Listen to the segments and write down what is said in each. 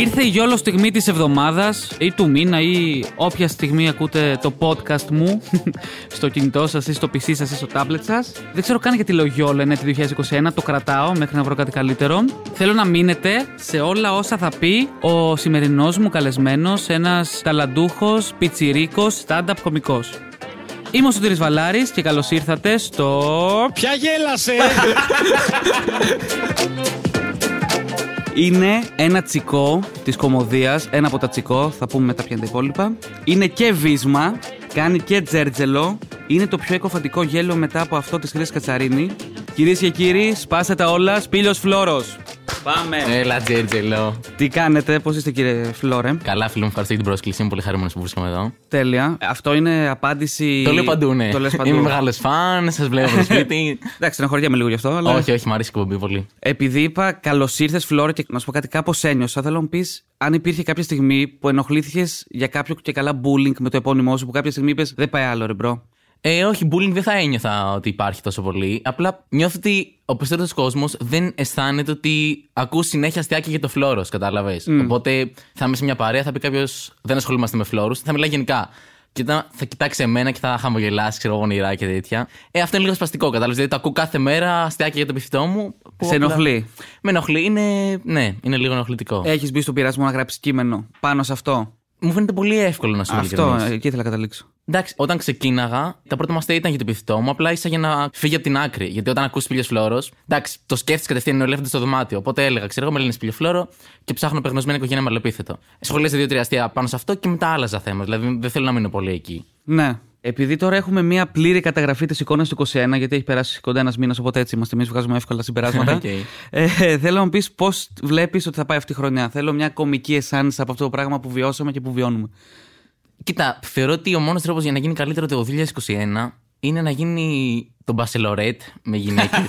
Ήρθε η γιόλο στιγμή της εβδομάδας ή του μήνα ή όποια στιγμή ακούτε το podcast μου στο κινητό σας ή στο PC σας ή στο tablet σας. Δεν ξέρω καν γιατί λέω γιόλο, είναι το 2021, το κρατάω μέχρι να βρω κάτι καλύτερο. Θέλω να μείνετε σε όλα όσα θα πει ο σημερινός μου καλεσμένος, ένας ταλαντούχος, πιτσιρίκος, stand-up κομικός. Είμαι ο Σωτήρης Βαλάρης και καλώς ήρθατε στο... Ποια γέλασε! Είναι ένα τσικό της κομμωδίας. Ένα από τα τσικό, θα πούμε μετά ποια είναι τα υπόλοιπα. Είναι και βίσμα, κάνει και τζέρτζελο. Είναι το πιο εκοφαντικό γέλο μετά από αυτό της Χρήση Κατσαρίνη. Κυρίες και κύριοι, σπάστε τα όλα. Σπήλιο Φλόρος. Πάμε. Έλα, Τζέρτζελο. Τι κάνετε, πώς είστε κύριε Φλόρε; Καλά, φίλο μου, ευχαριστώ για την πρόσκληση. Είμαι πολύ χαρούμενος που βρίσκομαι εδώ. Τέλεια. Αυτό είναι απάντηση. Το λέω παντού, ναι. Το λες παντού. Είμαι μεγάλος φαν, σας βλέπω στο σπίτι. Εντάξει, στεναχωριέμαι λίγο γι' αυτό. Αλλά... όχι, όχι, μου αρέσει η εκπομπή πολύ. Επειδή είπα καλώς ήρθες, Φλόρε, και να σου πω κάτι, κάπως ένιωσα. Θέλω να μου πεις αν υπήρχε κάποια στιγμή που ενοχλήθηκες για κάποιο και καλά bullying με το επώνυμό σου, που κάποια στιγμή είπες Δεν πάει άλλο, ρε bro. Ε, όχι, bullying δεν θα ένιωθα ότι υπάρχει τόσο πολύ. Απλά νιώθω ότι ο περισσότερος κόσμος δεν αισθάνεται ότι ακούς συνέχεια αστειάκια για το φλόρος, κατάλαβες. Οπότε θα είμαι σε μια παρέα, θα πει κάποιος Δεν ασχολούμαστε με φλόρους, θα μιλάει γενικά. Και θα, θα κοιτάξει εμένα και θα χαμογελάσει, ξέρω εγώ, πονηρά και τέτοια. Ε, αυτό είναι λίγο σπαστικό, κατάλαβες. Δηλαδή το ακούω κάθε μέρα αστειάκια για το επίθετό μου. που Σε απλά- ενοχλεί. Με ενοχλεί, είναι. Ναι, είναι λίγο ενοχλητικό. Έχεις μπει στον πειρασμό να γράψεις κείμενο πάνω σε αυτό; Μου φαίνεται πολύ εύκολο να σου Αυτό, ειλικρινώς. εκεί ήθελα να καταλήξω. Εντάξει, όταν ξεκίναγα, τα πρώτα μας ήταν για το επίθετό μου, απλά ίσα για να φύγει από την άκρη. Γιατί όταν ακούσει πήλιο φλόρο, εντάξει, το σκέφτεσαι κατευθείαν είναι ο ελέφαντας στο δωμάτιο. Οπότε έλεγα, ξέρω εγώ, με λένε πήλιο φλόρο και ψάχνω απεγνωσμένα οικογένεια με άλλο επίθετο. Σχολίασα δύο-τρία αστεία πάνω σε αυτό και μετά άλλαζα θέμα. Δηλαδή δεν θέλω να μείνω πολύ εκεί. Ναι. Επειδή τώρα έχουμε μία πλήρη καταγραφή της εικόνας του 21, γιατί έχει περάσει κοντά ένας μήνας, οπότε έτσι είμαστε. Εμείς βγάζουμε εύκολα συμπεράσματα. Οκ. ε, θέλω να μου πεις πώς βλέπεις ότι θα πάει αυτή η χρονιά. Θέλω μια κομική εσάνηση από αυτό το πράγμα που βιώσαμε και που βιώνουμε. Κοίτα, θεωρώ ότι ο μόνος τρόπος για να γίνει καλύτερο το 2021 είναι να γίνει το μπασελορέτ με γυναίκες.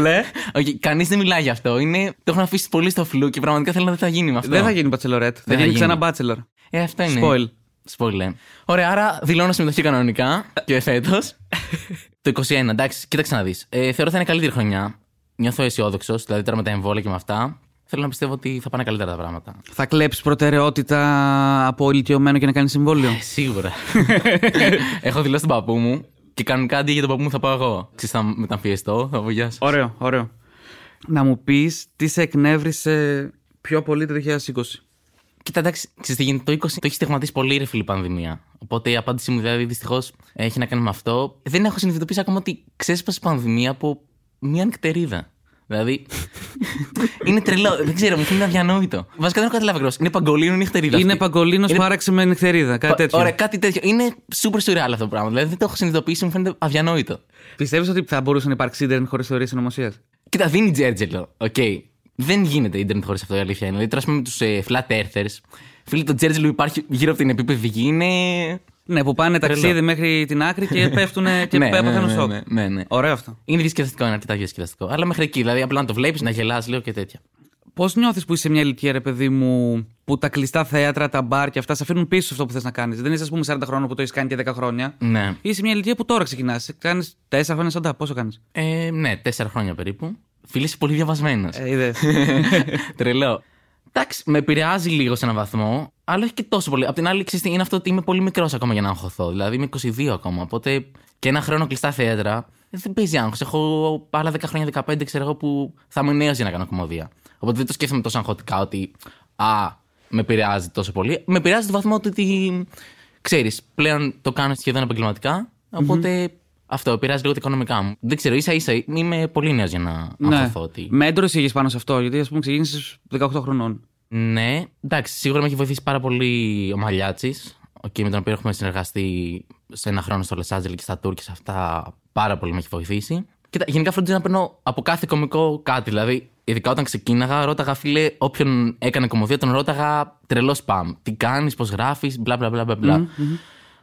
Λε. Όχι, κανείς δεν μιλάει γι' αυτό. Είναι, το έχουν αφήσει πολύ στο φλου και πραγματικά θέλω να δει τι θα γίνει με αυτό. Δεν θα γίνει μπατσελορέτ. Θα Δεν θα γίνει γίνει. ξανά bachelor. Ε, αυτό είναι. Spoil. Spoiler. Ωραία, άρα δηλώνω συμμετοχή κανονικά και φέτος. το 21, εντάξει, κοίταξε να δεις. Ε, θεωρώ θα είναι καλύτερη χρονιά. Νιώθω αισιόδοξος, δηλαδή τώρα με τα εμβόλια και με αυτά. Θέλω να πιστεύω ότι θα πάνε καλύτερα τα πράγματα. Θα κλέψεις προτεραιότητα από ηλικιωμένο και να κάνεις συμβόλαιο; Ε, Σίγουρα. Έχω δηλώσει τον παππού μου και κανονικά αντί για τον παππού μου θα πάω εγώ. Ξέρεις, θα μεταμφιεστώ, θα πω γεια σου. Ωραίο, ωραίο. Να μου πεις τι σε εκνεύρισε πιο πολύ το 2020. Κοίτα, εντάξει, ξέρεις τι γίνεται. Το 20 το έχει στιγματίσει πολύ ρε φίλη πανδημία. Οπότε η απάντησή μου δηλαδή δυστυχώς έχει να κάνει με αυτό. Δεν έχω συνειδητοποιήσει ακόμα ότι ξέσπασε η πανδημία από μία νυχτερίδα. Δηλαδή. είναι τρελό. Δεν ξέρω, μου φαίνεται αδιανόητο. Βασικά δεν έχω καταλάβει ακριβώς. Είναι παγκολίνο ή νυχτερίδα. Είναι αυτή. παγκολίνος Είναι- που άραξε με νυχτερίδα, κάτι τέτοιο. Ωραία, κάτι τέτοιο. Είναι super surreal αυτό το πράγμα. Δηλαδή δεν το έχω συνειδητοποιήσει, μου φαίνεται αδιανόητο. Πιστεύεις ότι θα μπορούσε να υπάρξει ίντερνετ χωρίς θεωρίες συνωμοσίας; Κοίτα, δίνει τζέρτζελο. Οκ. Δεν γίνεται ίντερνετ χωρίς αυτό η αλήθεια είναι. Δηλαδή τώρα, ας πούμε, με τους ε, flat earthers. Φίλοι, το τζέρτζελο που υπάρχει γύρω από την επίπεδη γη είναι. Ναι, που πάνε Τρελό. ταξίδι μέχρι την άκρη και πέφτουν και Ναι, ναι, πέφτουν ναι, σοκ. ναι, ναι, ναι. Ωραίο αυτό. Είναι διασκεδαστικό, είναι αρκετά διασκεδαστικό. Αλλά μέχρι εκεί. Δηλαδή, απλά να το βλέπεις, να γελάς λίγο και τέτοια. Πώς νιώθεις που είσαι σε μια ηλικία, ρε παιδί μου, που τα κλειστά θέατρα, τα μπαρ και αυτά σε αφήνουν πίσω αυτό που θες να κάνεις; Δεν είσαι, ας πούμε, 40 χρόνων που το έχεις κάνει και 10 χρόνια. Ναι. Είσαι σε μια ηλικία που τώρα ξεκινάς. Κάνεις 4 χρόνια σαντά. Πόσο κάνεις; Ε, ναι, τέσσερα χρόνια περίπου. Φίλοι, είσαι πολύ διαβασμένος. Ε, είδες. Τρελό. Εντάξει, με επηρεάζει λίγο σε έναν βαθμό, αλλά όχι και τόσο πολύ. Απ' την άλλη, ξέρεις τι, είναι αυτό ότι είμαι πολύ μικρός ακόμα για να αγχωθώ. Δηλαδή, είμαι 22 ακόμα. Οπότε και ένα χρόνο κλειστά θέατρα ε, δεν παίζει άγχος. Έχω άλλα 10 χρόνια, 15, ξέρω εγώ, που θα είμαι νέος για να κάνω κομμωδία. Οπότε δεν το σκέφτομαι τόσο αγχωτικά ότι Α, με επηρεάζει τόσο πολύ. Με επηρεάζει το βαθμό του ότι ξέρεις, πλέον το κάνω σχεδόν επαγγελματικά. Οπότε αυτό επηρεάζει λίγο τα οικονομικά μου. Δεν ξέρω, ίσα ίσα είμαι πολύ νέος για να ναι. αγχωθώ ότι. Μέντρο είχες πάνω σε αυτό, γιατί ας πούμε ξεκίνησες 18 χρονών. Ναι, εντάξει, σίγουρα με έχει βοηθήσει πάρα πολύ ο Μαλιάτσης, okay, με τον οποίο έχουμε συνεργαστεί σε ένα χρόνο στο Λεσάτζελ και στα Τούρκια. Αυτά πάρα πολύ με έχει βοηθήσει. Κοίτα, γενικά φρόντιζα να παίρνω από κάθε κωμικό κάτι. Δηλαδή, ειδικά όταν ξεκίναγα, ρώταγα φίλε, όποιον έκανε κομμωδία, τον ρώταγα τρελό σπαμ. Τι κάνεις, πώς γράφεις, μπλα μπλα μπλα μπλα. μπλα.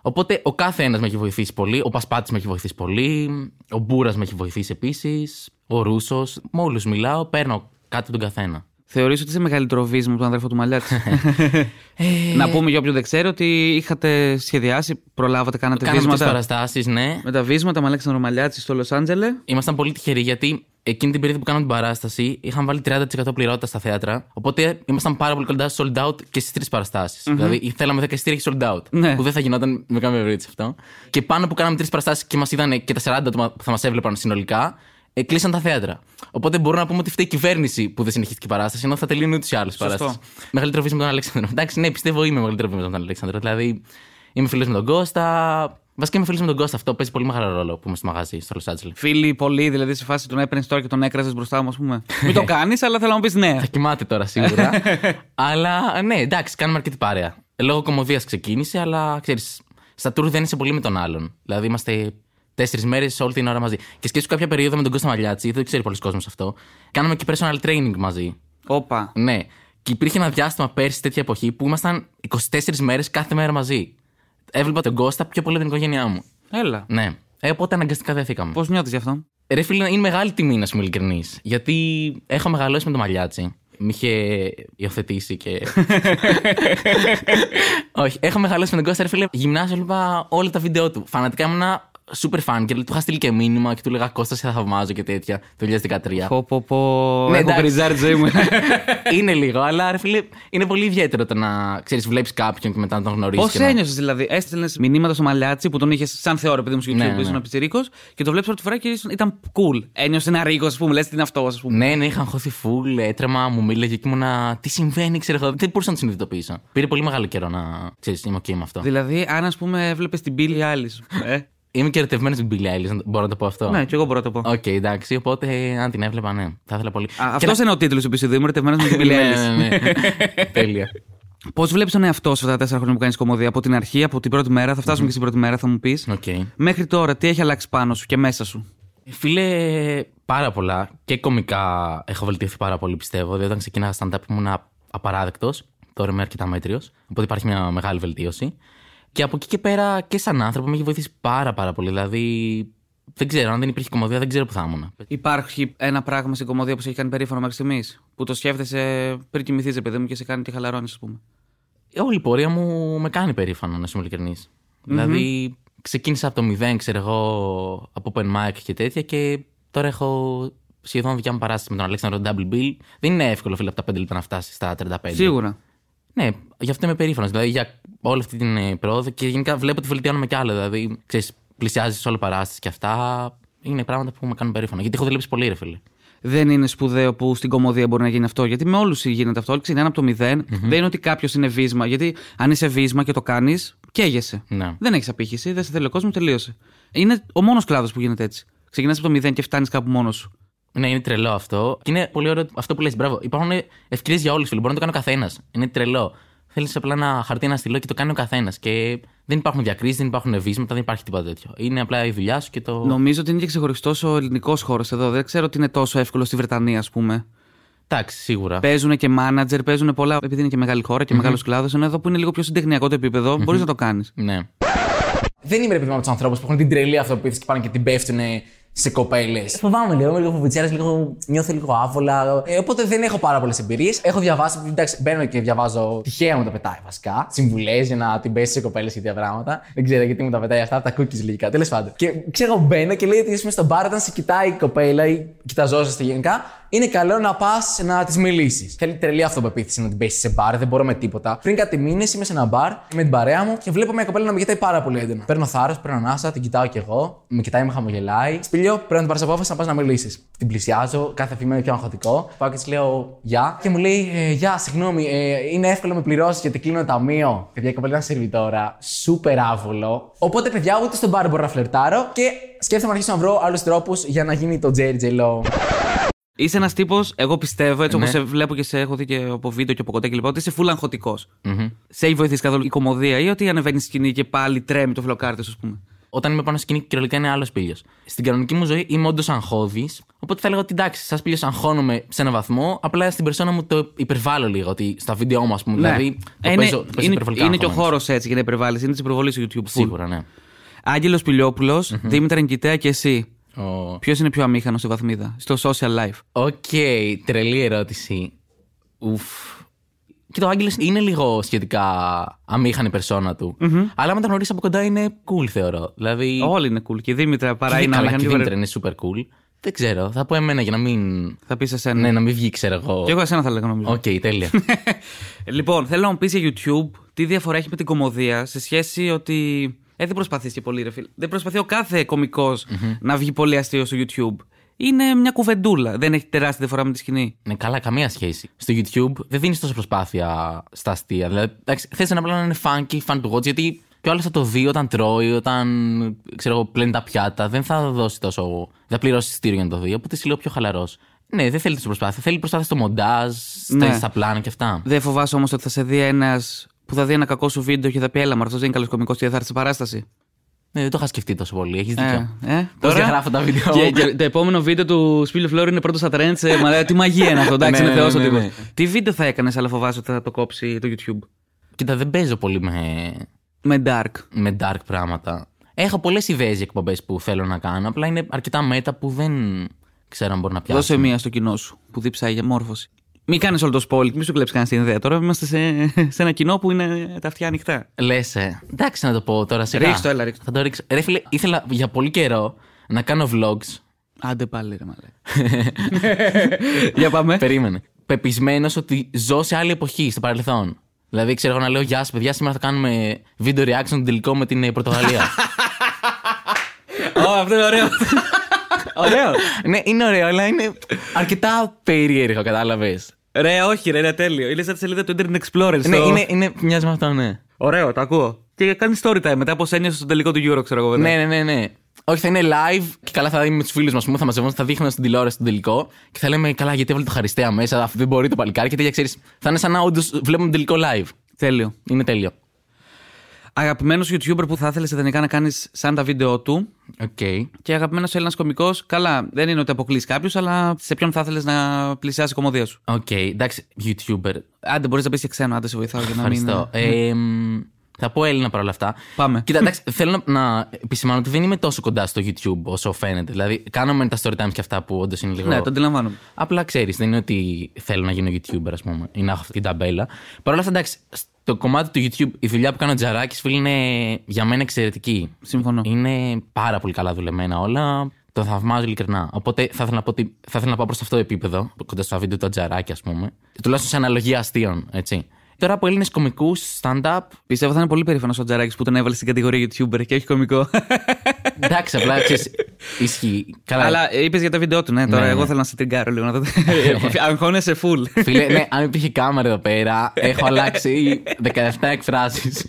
Οπότε ο κάθε ένας με έχει βοηθήσει πολύ. Ο Πασπάτης με έχει βοηθήσει πολύ. Ο Μπούρας με έχει βοηθήσει επίσης. Ο Ρούσος. Με όλους μιλάω, παίρνω κάτι από τον καθένα. Θεωρείς ότι είσαι μεγαλύτερο βίσμα από τον αδερφό του Μαλιάτση. Ε, Να πούμε για όποιον δεν ξέρει ότι είχατε σχεδιάσει, προλάβατε, κάνατε Κάναμε τις βίσματα. παραστάσεις, ναι. Με τα βίσματα με Αλέξανδρο Μαλιάτση στο Λος Άντζελε. Ήμασταν πολύ τυχεροί γιατί εκείνη την περίοδο που κάναμε την παράσταση είχαν βάλει 30% πληρότητα στα θέατρα. Οπότε ήμασταν πάρα πολύ κοντά στο sold out και στις τρεις παραστασει Δηλαδή θέλαμε 10 εισιτήρια και sold out. Ναι. Που δεν θα γινόταν με καμία περίπτωση αυτό. Και πάνω που κάναμε τρεις παραστάσεις και μας είδαν και τα 40 άτομα που θα μας έβλεπαν συνολικά, ε, κλείσαν τα θέατρα. Οπότε μπορούμε να πούμε ότι φταίει η κυβέρνηση που δεν συνεχίστηκε η παράσταση, ενώ θα τελειώνει ούτως ή άλλως η παράσταση. Μεγαλύτερο βήμα με τον Αλέξανδρος. Εντάξει, ναι, πιστεύω είμαι μεγαλύτερο βήμα με τον Αλέξανδρο. Δηλαδή είμαι φίλος με τον Κώστα. Βασικά είμαι φίλος με τον Κώστα. Αυτό παίζει πολύ μεγάλο ρόλο που είμαι στο μαγαζί στο Los Angeles. Φίλοι πολλοί, δηλαδή σε φάση τον έπαιρνες τώρα και τον έκραζες μπροστά μου, ας πούμε. Μην το κάνεις, αλλά θέλω να μου πεις ναι. Θα κοιμάται τώρα σίγουρα. αλλά ναι, εντάξει, κάνουμε αρκετή παρέα. Λόγω κομμωδίας ξεκίνησε, αλλά ξέρεις, στα tour δεν είσαι πολύ με τον άλλον. Δηλαδή είμαστε τέσσερις μέρες όλη την ώρα μαζί. Και σκέφτομαι κάποια περίοδο με τον Κώστα Μαλιάτση, δεν ξέρει πολλοί κόσμος αυτό. Κάναμε και personal training μαζί. Όπα. Ναι. Και υπήρχε ένα διάστημα πέρσι τέτοια εποχή που ήμασταν 24 μέρες κάθε μέρα μαζί. Έβλεπα τον Κώστα πιο πολύ από την οικογένειά μου. Έλα. Ναι. Ε, οπότε αναγκαστικά δεθήκαμε. Πώς νιώθεις γι' αυτό; Ρε φίλε, είναι μεγάλη τιμή να σου είμαι ειλικρινής. Γιατί έχω μεγαλώσει με το μαλλιάτσι. Μ' είχε υιοθετήσει και. Όχι, έχω μεγαλώσει με τον Κώστα, ρε φίλε. Γυμνάσιο έβλεπα όλα τα βίντεο του. Φανατικά ήμουνα super fan και του είχα στείλει και μήνυμα και του λέγα Κώστας, σε θαυμάζω και τέτοια το 2013. Πω, πω, πω. Ναι, Έχω εντάξει. κρυζάρει τη ζωή μου. είναι λίγο, αλλά ρε φίλε, είναι πολύ ιδιαίτερο το να ξέρεις, βλέπεις κάποιον και μετά να τον γνωρίζεις. Πώς ένιωσες δηλαδή. Έστειλε μηνύματα στο μαλλιάτσι που τον είχες σαν θεό, επειδή μου στο YouTube Ναι, που ναι. ήσουν πιτσιρίκο και το βλέπεις πρώτη φορά και ήσουν- ήταν cool. Ένιωσες ένα ρίκο, ας πούμε, λες τι είναι αυτό, ας πούμε. Ναι, ναι, είχαν χωθεί φουλ, έτρεμα, μου μίλαγε και ήμουνα. Τι συμβαίνει, ξέρω εγώ. Δεν μπορούσα να το συνειδητοποιήσω. Πήρε πολύ μεγάλο καιρό να ξέρεις, είμαι OK με αυτό. Δηλαδή, αν ας πούμε έβλεπε την Billie Eilish. Ε, Είμαι και ερωτευμένος με την Billie Eilish, μπορώ να το πω αυτό; ναι, και εγώ μπορώ να το πω. Οκ, εντάξει, οπότε αν την έβλεπα, ναι, θα ήθελα πολύ. Αυτός είναι ο τίτλος του επεισοδίου. Είμαι ερωτευμένος με την Billie Ναι, Eilish. ναι, ναι. Τέλεια. Πώς βλέπεις τον εαυτό σου αυτά τα τέσσερα χρόνια που κάνεις κωμωδία από την αρχή, από την πρώτη μέρα, θα φτάσουμε και στην πρώτη μέρα, θα μου πεις. Οκ. Μέχρι τώρα, τι έχει αλλάξει πάνω σου και μέσα σου; Φίλε, πάρα πολλά. Και κωμικά έχω βελτιωθεί πάρα πολύ, πιστεύω. Δηλαδή, όταν ξεκίνησα stand-up ήμουν απαράδεκτος. Τώρα είμαι αρκετά μέτριος. Οπότε υπάρχει μια μεγάλη βελτίωση. Και από εκεί και πέρα και σαν άνθρωπο με έχει βοηθήσει πάρα πάρα πολύ. Δηλαδή, δεν ξέρω, αν δεν υπήρχε κομμωδία, δεν ξέρω που θα ήμουν. Υπάρχει ένα πράγμα στην κομμωδία που σε έχει κάνει περήφανο μέχρι στιγμής. Που το σκέφτεσαι πριν κοιμηθείς, παιδί μου, και σε κάνει τη χαλαρώνεις, ας πούμε. Όλη η πορεία μου με κάνει περήφανο, να σου είμαι ειλικρινής. Δηλαδή, ξεκίνησα από το μηδέν, ξέρω εγώ, από open mic και τέτοια και τώρα έχω σχεδόν δικιά μου παράσταση με τον Αλέξανδρο Double Bill. Δεν είναι εύκολο, φίλε, από τα 5 λεπτά να φτάσεις στα 35. Σίγουρα. Ναι, γι' αυτό είμαι περήφανος. Δηλαδή, για όλη αυτή την ε, πρόοδο και γενικά βλέπω ότι βελτιώνομαι κι άλλο. Δηλαδή, ξέρεις, πλησιάζει όλη παράσταση και αυτά. Είναι πράγματα που με κάνουν περήφανο. Γιατί έχω δουλέψει πολύ, ρε φίλε. Δεν είναι σπουδαίο που στην κομμωδία μπορεί να γίνει αυτό. Γιατί με όλους γίνεται αυτό. Όλοι ξεκινάνε από το μηδεν Δεν είναι ότι κάποιος είναι βίσμα. Γιατί αν είσαι βίσμα και το κάνεις, καίγεσαι. Ναι. Δεν έχεις απήχηση, δεν σε θέλει ο κόσμος, τελείωσε. Είναι ο μόνος κλάδος που γίνεται έτσι. Ξεκινάς από το μηδέν και φτάνεις κάπου μόνος σου. Ναι, είναι τρελό αυτό. Και είναι πολύ ωραίο αυτό που λες, μπράβο. Υπάρχουν ευκαιρίες για όλους, φίλοι. Μπορεί να το κάνει ο καθένας. Είναι τρελό. Θέλεις απλά ένα χαρτί, ένα στυλό και το κάνει ο καθένας. Και δεν υπάρχουν διακρίσεις, δεν υπάρχουν βίσματα, δεν υπάρχει τίποτα τέτοιο. Είναι απλά η δουλειά σου και το. Νομίζω ότι είναι και ξεχωριστός ο ελληνικός χώρος εδώ. Δεν ξέρω ότι είναι τόσο εύκολο στη Βρετανία, ας πούμε. Εντάξει, σίγουρα. Παίζουν και μάνατζερ, παίζουν πολλά. Επειδή είναι και μεγάλη χώρα και μεγάλος κλάδος. Ενώ εδώ που είναι λίγο πιο συντεχνιακό το επίπεδο, μπορείς να το κάνεις. Ναι. Δεν είμαι ρε παιδί μου από τους ανθρώπους που έχουν την τρελή αυτοποίηση και πάνε και την πέφτουν σε κοπέλες. Φοβάμαι λίγο, είμαι λίγο φοβητσιάρα, λίγο νιώθω λίγο άβολα. Ε, οπότε δεν έχω πάρα πολλές εμπειρίες. Έχω διαβάσει, εντάξει, μπαίνω και διαβάζω. Τυχαία μου τα πετάει βασικά. Συμβουλές για να την πέσει σε κοπέλες και τέτοια πράγματα. Δεν ξέρω γιατί μου τα πετάει αυτά, από τα cookies λίγα. Τέλος πάντων. Και ξέρω, μπαίνω και λέει ότι είσαι στο μπαρ όταν σε κοιτάει η κοπέλα ή κοιταζόσαστε γενικά. Είναι καλό να πας να τη μιλήσεις. Θέλει τρελή αυτοπεποίθηση να την πέσει σε μπαρ, δεν μπορώ με τίποτα. Πριν κάτι μήνες είμαι σε ένα μπαρ με την παρέα μου και βλέπω μια κοπέλα να με κοιτάει πάρα πολύ έντονα. Παίρνω θάρρος, παίρνω ανάσα, την κοιτάω κι εγώ. Με κοιτάει, με χαμογελάει. Σπηλιό, πρέπει να την πάρει απόφαση να πας να μιλήσεις. Την πλησιάζω, κάθε βήμα είναι πιο αγχωτικό. Πάω και της λέω Γεια. Και μου λέει «Ε, Γεια, συγγνώμη, ε, είναι εύκολο να με πληρώσεις γιατί κλείνω το ταμείο. Παιδιά, η κοπέλα ήταν σερβιτόρα. Σούπερ άβολο. Οπότε, παιδιά, ούτε στον μπαρ μπορώ να φλερτάρω και σκέφτομαι να αρχίσω να βρω άλλους τρόπους για να γίνει το Jerry Jello. Είσαι ένας τύπος, εγώ πιστεύω, έτσι Ναι. όπως σε βλέπω και σε έχω δει και από βίντεο και από κοντά κλπ. Ότι είσαι full αγχωτικός. Σε έχει βοηθήσει καθόλου η κομμωδία ή ότι ανεβαίνει στη σκηνή και πάλι τρέμει το φιλοκάρτε, ας πούμε; Όταν είμαι πάνω στη σκηνή, κυριολεκτικά είναι άλλος πήλιο. Στην κανονική μου ζωή είμαι όντως αγχώδης. Οπότε θα λέγω ότι εντάξει, σαν πήλιο αγχώνομαι σε έναν βαθμό. Απλά στην περσόνα μου το υπερβάλλω λίγο. Ότι στα βίντεο μου, ας πούμε. Δηλαδή. Το Ε, είναι, παίζω, το παίζω είναι, υπερβολικά είναι και ο αγχωμένος. χώρος έτσι για να υπερβάλλεις. Είναι της υπερβολής στο YouTube. full. Σίγουρα, ναι. Άγγελος Πιλιόπουλο, Δήμητρα Νικητέα και εσύ. Ο- Ποιος είναι πιο αμήχανος στη βαθμίδα, στο social life. Ok, τρελή ερώτηση. Ουφ. Και ο Άγγελος είναι λίγο σχετικά αμήχανη περσόνα του. Αλλά άμα τα γνωρίσει από κοντά είναι cool, θεωρώ. Δηλαδή. Όλοι είναι cool. Και η Δήμητρα παρά και είναι καλά, άλλη. και η Δήμητρα είναι super cool. Δεν ξέρω. Θα πω εμένα για να μην. Θα πεις εσένα. Ναι, να μην βγει, ξέρω εγώ. Και εγώ εσένα θα λέγω νομίζω. Οκ, τέλεια. Λοιπόν, θέλω να μου πεις για YouTube τι διαφορά έχει με την κομμωδία σε σχέση ότι. Ε, δεν προσπαθείς και πολύ, ρε φίλε. Δεν προσπαθεί ο κάθε κωμικός να βγει πολύ αστείο στο YouTube. Είναι μια κουβεντούλα. Δεν έχει τεράστια διαφορά με τη σκηνή. Ναι, καλά, καμία σχέση. Στο YouTube δεν δίνεις τόσο προσπάθεια στα αστεία. Δηλαδή, εντάξει, θες ένα απλά να είναι funky, fan to watch, γιατί και άλλο θα το δει όταν τρώει, όταν ξέρω εγώ, πλένει τα πιάτα. Δεν θα δώσει τόσο. Δεν πληρώσει εισιτήριο για να το δει. Οπότε είσαι λίγο πιο χαλαρός. Ναι, δεν θέλει τόσο προσπάθεια. Θέλει προσπάθεια στο μοντάζ, στα, Ναι. στα πλάνα και αυτά. Δεν φοβάσαι όμως ότι θα σε δει ένας που θα δει ένα κακό σου βίντεο και θα πει Έλα, μα αυτός δεν είναι καλός κωμικός και δεν θα έρθει σε παράσταση. Ναι, δεν το είχα σκεφτεί τόσο πολύ. Έχεις δίκιο. Ε, ε, Πώ διαγράφω τα βίντεο. Και, και το επόμενο βίντεο του Σπίλιο Φλόρ είναι πρώτος στα trends. ε, Μα λέει, τι μαγεία είναι αυτό, εντάξει, Ναι, είναι θεός ο ναι, τύπος. ναι. Τι βίντεο θα έκανες, αλλά φοβάσαι ότι θα το κόψει το YouTube; Κοίτα, δεν παίζω πολύ με, Με dark. με dark πράγματα. Έχω πολλές ιδέες για εκπομπές που θέλω να κάνω. Απλά είναι αρκετά μέτα που δεν ξέρω αν μπορώ να πιάσω. Δώσε μία στο κοινό σου που διψάει για μόρφωση. Μην κάνεις όλο το spoil, μην σου κλέψεις κανένα την ιδέα. Τώρα είμαστε σε, σε ένα κοινό που είναι τα αυτιά ανοιχτά. Λες, ε. εντάξει να το πω τώρα σε Ρίξ' το, έλα, ρίξ' το. Θα το ρίξω. Ρε φίλε, ήθελα για πολύ καιρό να κάνω vlogs. Άντε πάλι, ρε μαλέ. για πάμε. Περίμενε. Πεπισμένος ότι ζω σε άλλη εποχή, στο παρελθόν. Δηλαδή, ξέρω εγώ να λέω Γεια σας, παιδιά, σήμερα θα κάνουμε video reaction τον τελικό με την ε, Πορτογαλία. Ω, αυτό είναι ωραίο. ωραίο. ναι, είναι ωραίο, αλλά είναι αρκετά περίεργο, κατάλαβες. Ρε, όχι, ρε, είναι τέλειο. Είναι σαν τη σελίδα του Internet Explorer. Ναι, στο- είναι, είναι, μοιάζει με αυτό, ναι. Ωραίο, το ακούω. Και κάνει story time μετά πώς ένιωσες στο τελικό του Euro, ξέρω εγώ. βέβαια. Ναι, ναι, ναι, ναι. Όχι, θα είναι live και καλά θα είμαι με τους φίλους μας που θα μαζευόμαστε, θα δείχνουμε στην τηλεόραση τον τελικό και θα λέμε καλά γιατί έβαλε το χαριστέα μέσα, αυτό δεν μπορεί το παλικάρι και τέτοια ξέρεις. Θα είναι σαν να όντως βλέπουμε τον τελικό live. Τέλειο. Είναι τέλειο. Αγαπημένος YouTuber που θα ήθελες ιδανικά να κάνεις σαν τα βίντεο του. Οκ. Και αγαπημένος Έλληνας κωμικός. Καλά, δεν είναι ότι αποκλείεις κάποιους, αλλά σε ποιον θα ήθελες να πλησιάσει η κωμωδία σου. Οκ, εντάξει, YouTuber. Άντε, μπορείς να πεις και ξένο, άντε σε βοηθάω για να μην. Ευχαριστώ. Ε, μ, θα πω Έλληνα παρόλα αυτά. Πάμε. Κοίτα, εντάξει, θέλω να, να επισημάνω ότι δεν είμαι τόσο κοντά στο YouTube όσο φαίνεται. Δηλαδή, κάνουμε τα story times και αυτά που όντως είναι λίγο. Ναι, το αντιλαμβάνομαι. Απλά ξέρεις, δεν είναι ότι θέλω να γίνω YouTuber, ας πούμε, ή να έχω αυτή την ταμπέλα. Παρ' όλα αυτά, εντάξει, στο κομμάτι του YouTube, η δουλειά που κάνω τζαράκι, φίλοι, είναι για μένα εξαιρετική. Συμφωνώ. Είναι πάρα πολύ καλά δουλεμένα όλα. Το θαυμάζω ειλικρινά. Οπότε θα ήθελα να, πω ότι, θα ήθελα να πάω προς αυτό το επίπεδο, κοντά στο βίντεο του τζαράκι, ας πούμε. Τουλάχιστον σε αναλογία αστείων, έτσι. Τώρα από Έλληνες κομικούς, stand-up. Πιστεύω θα είναι πολύ περήφανος ο Τζαράκης που τον έβαλε στην κατηγορία YouTuber και όχι κωμικό. Εντάξει, απλά ξέρεις. Ισχύει. Καλά. Αλλά είπες για τα βίντεο του, ναι. Τώρα Ναι, εγώ ναι. θέλω να σε τριγκάρω λίγο. Να το... Αγχώνεσαι full. Φίλε, ναι, αν υπήρχε κάμερα εδώ πέρα, έχω αλλάξει 17 εκφράσεις.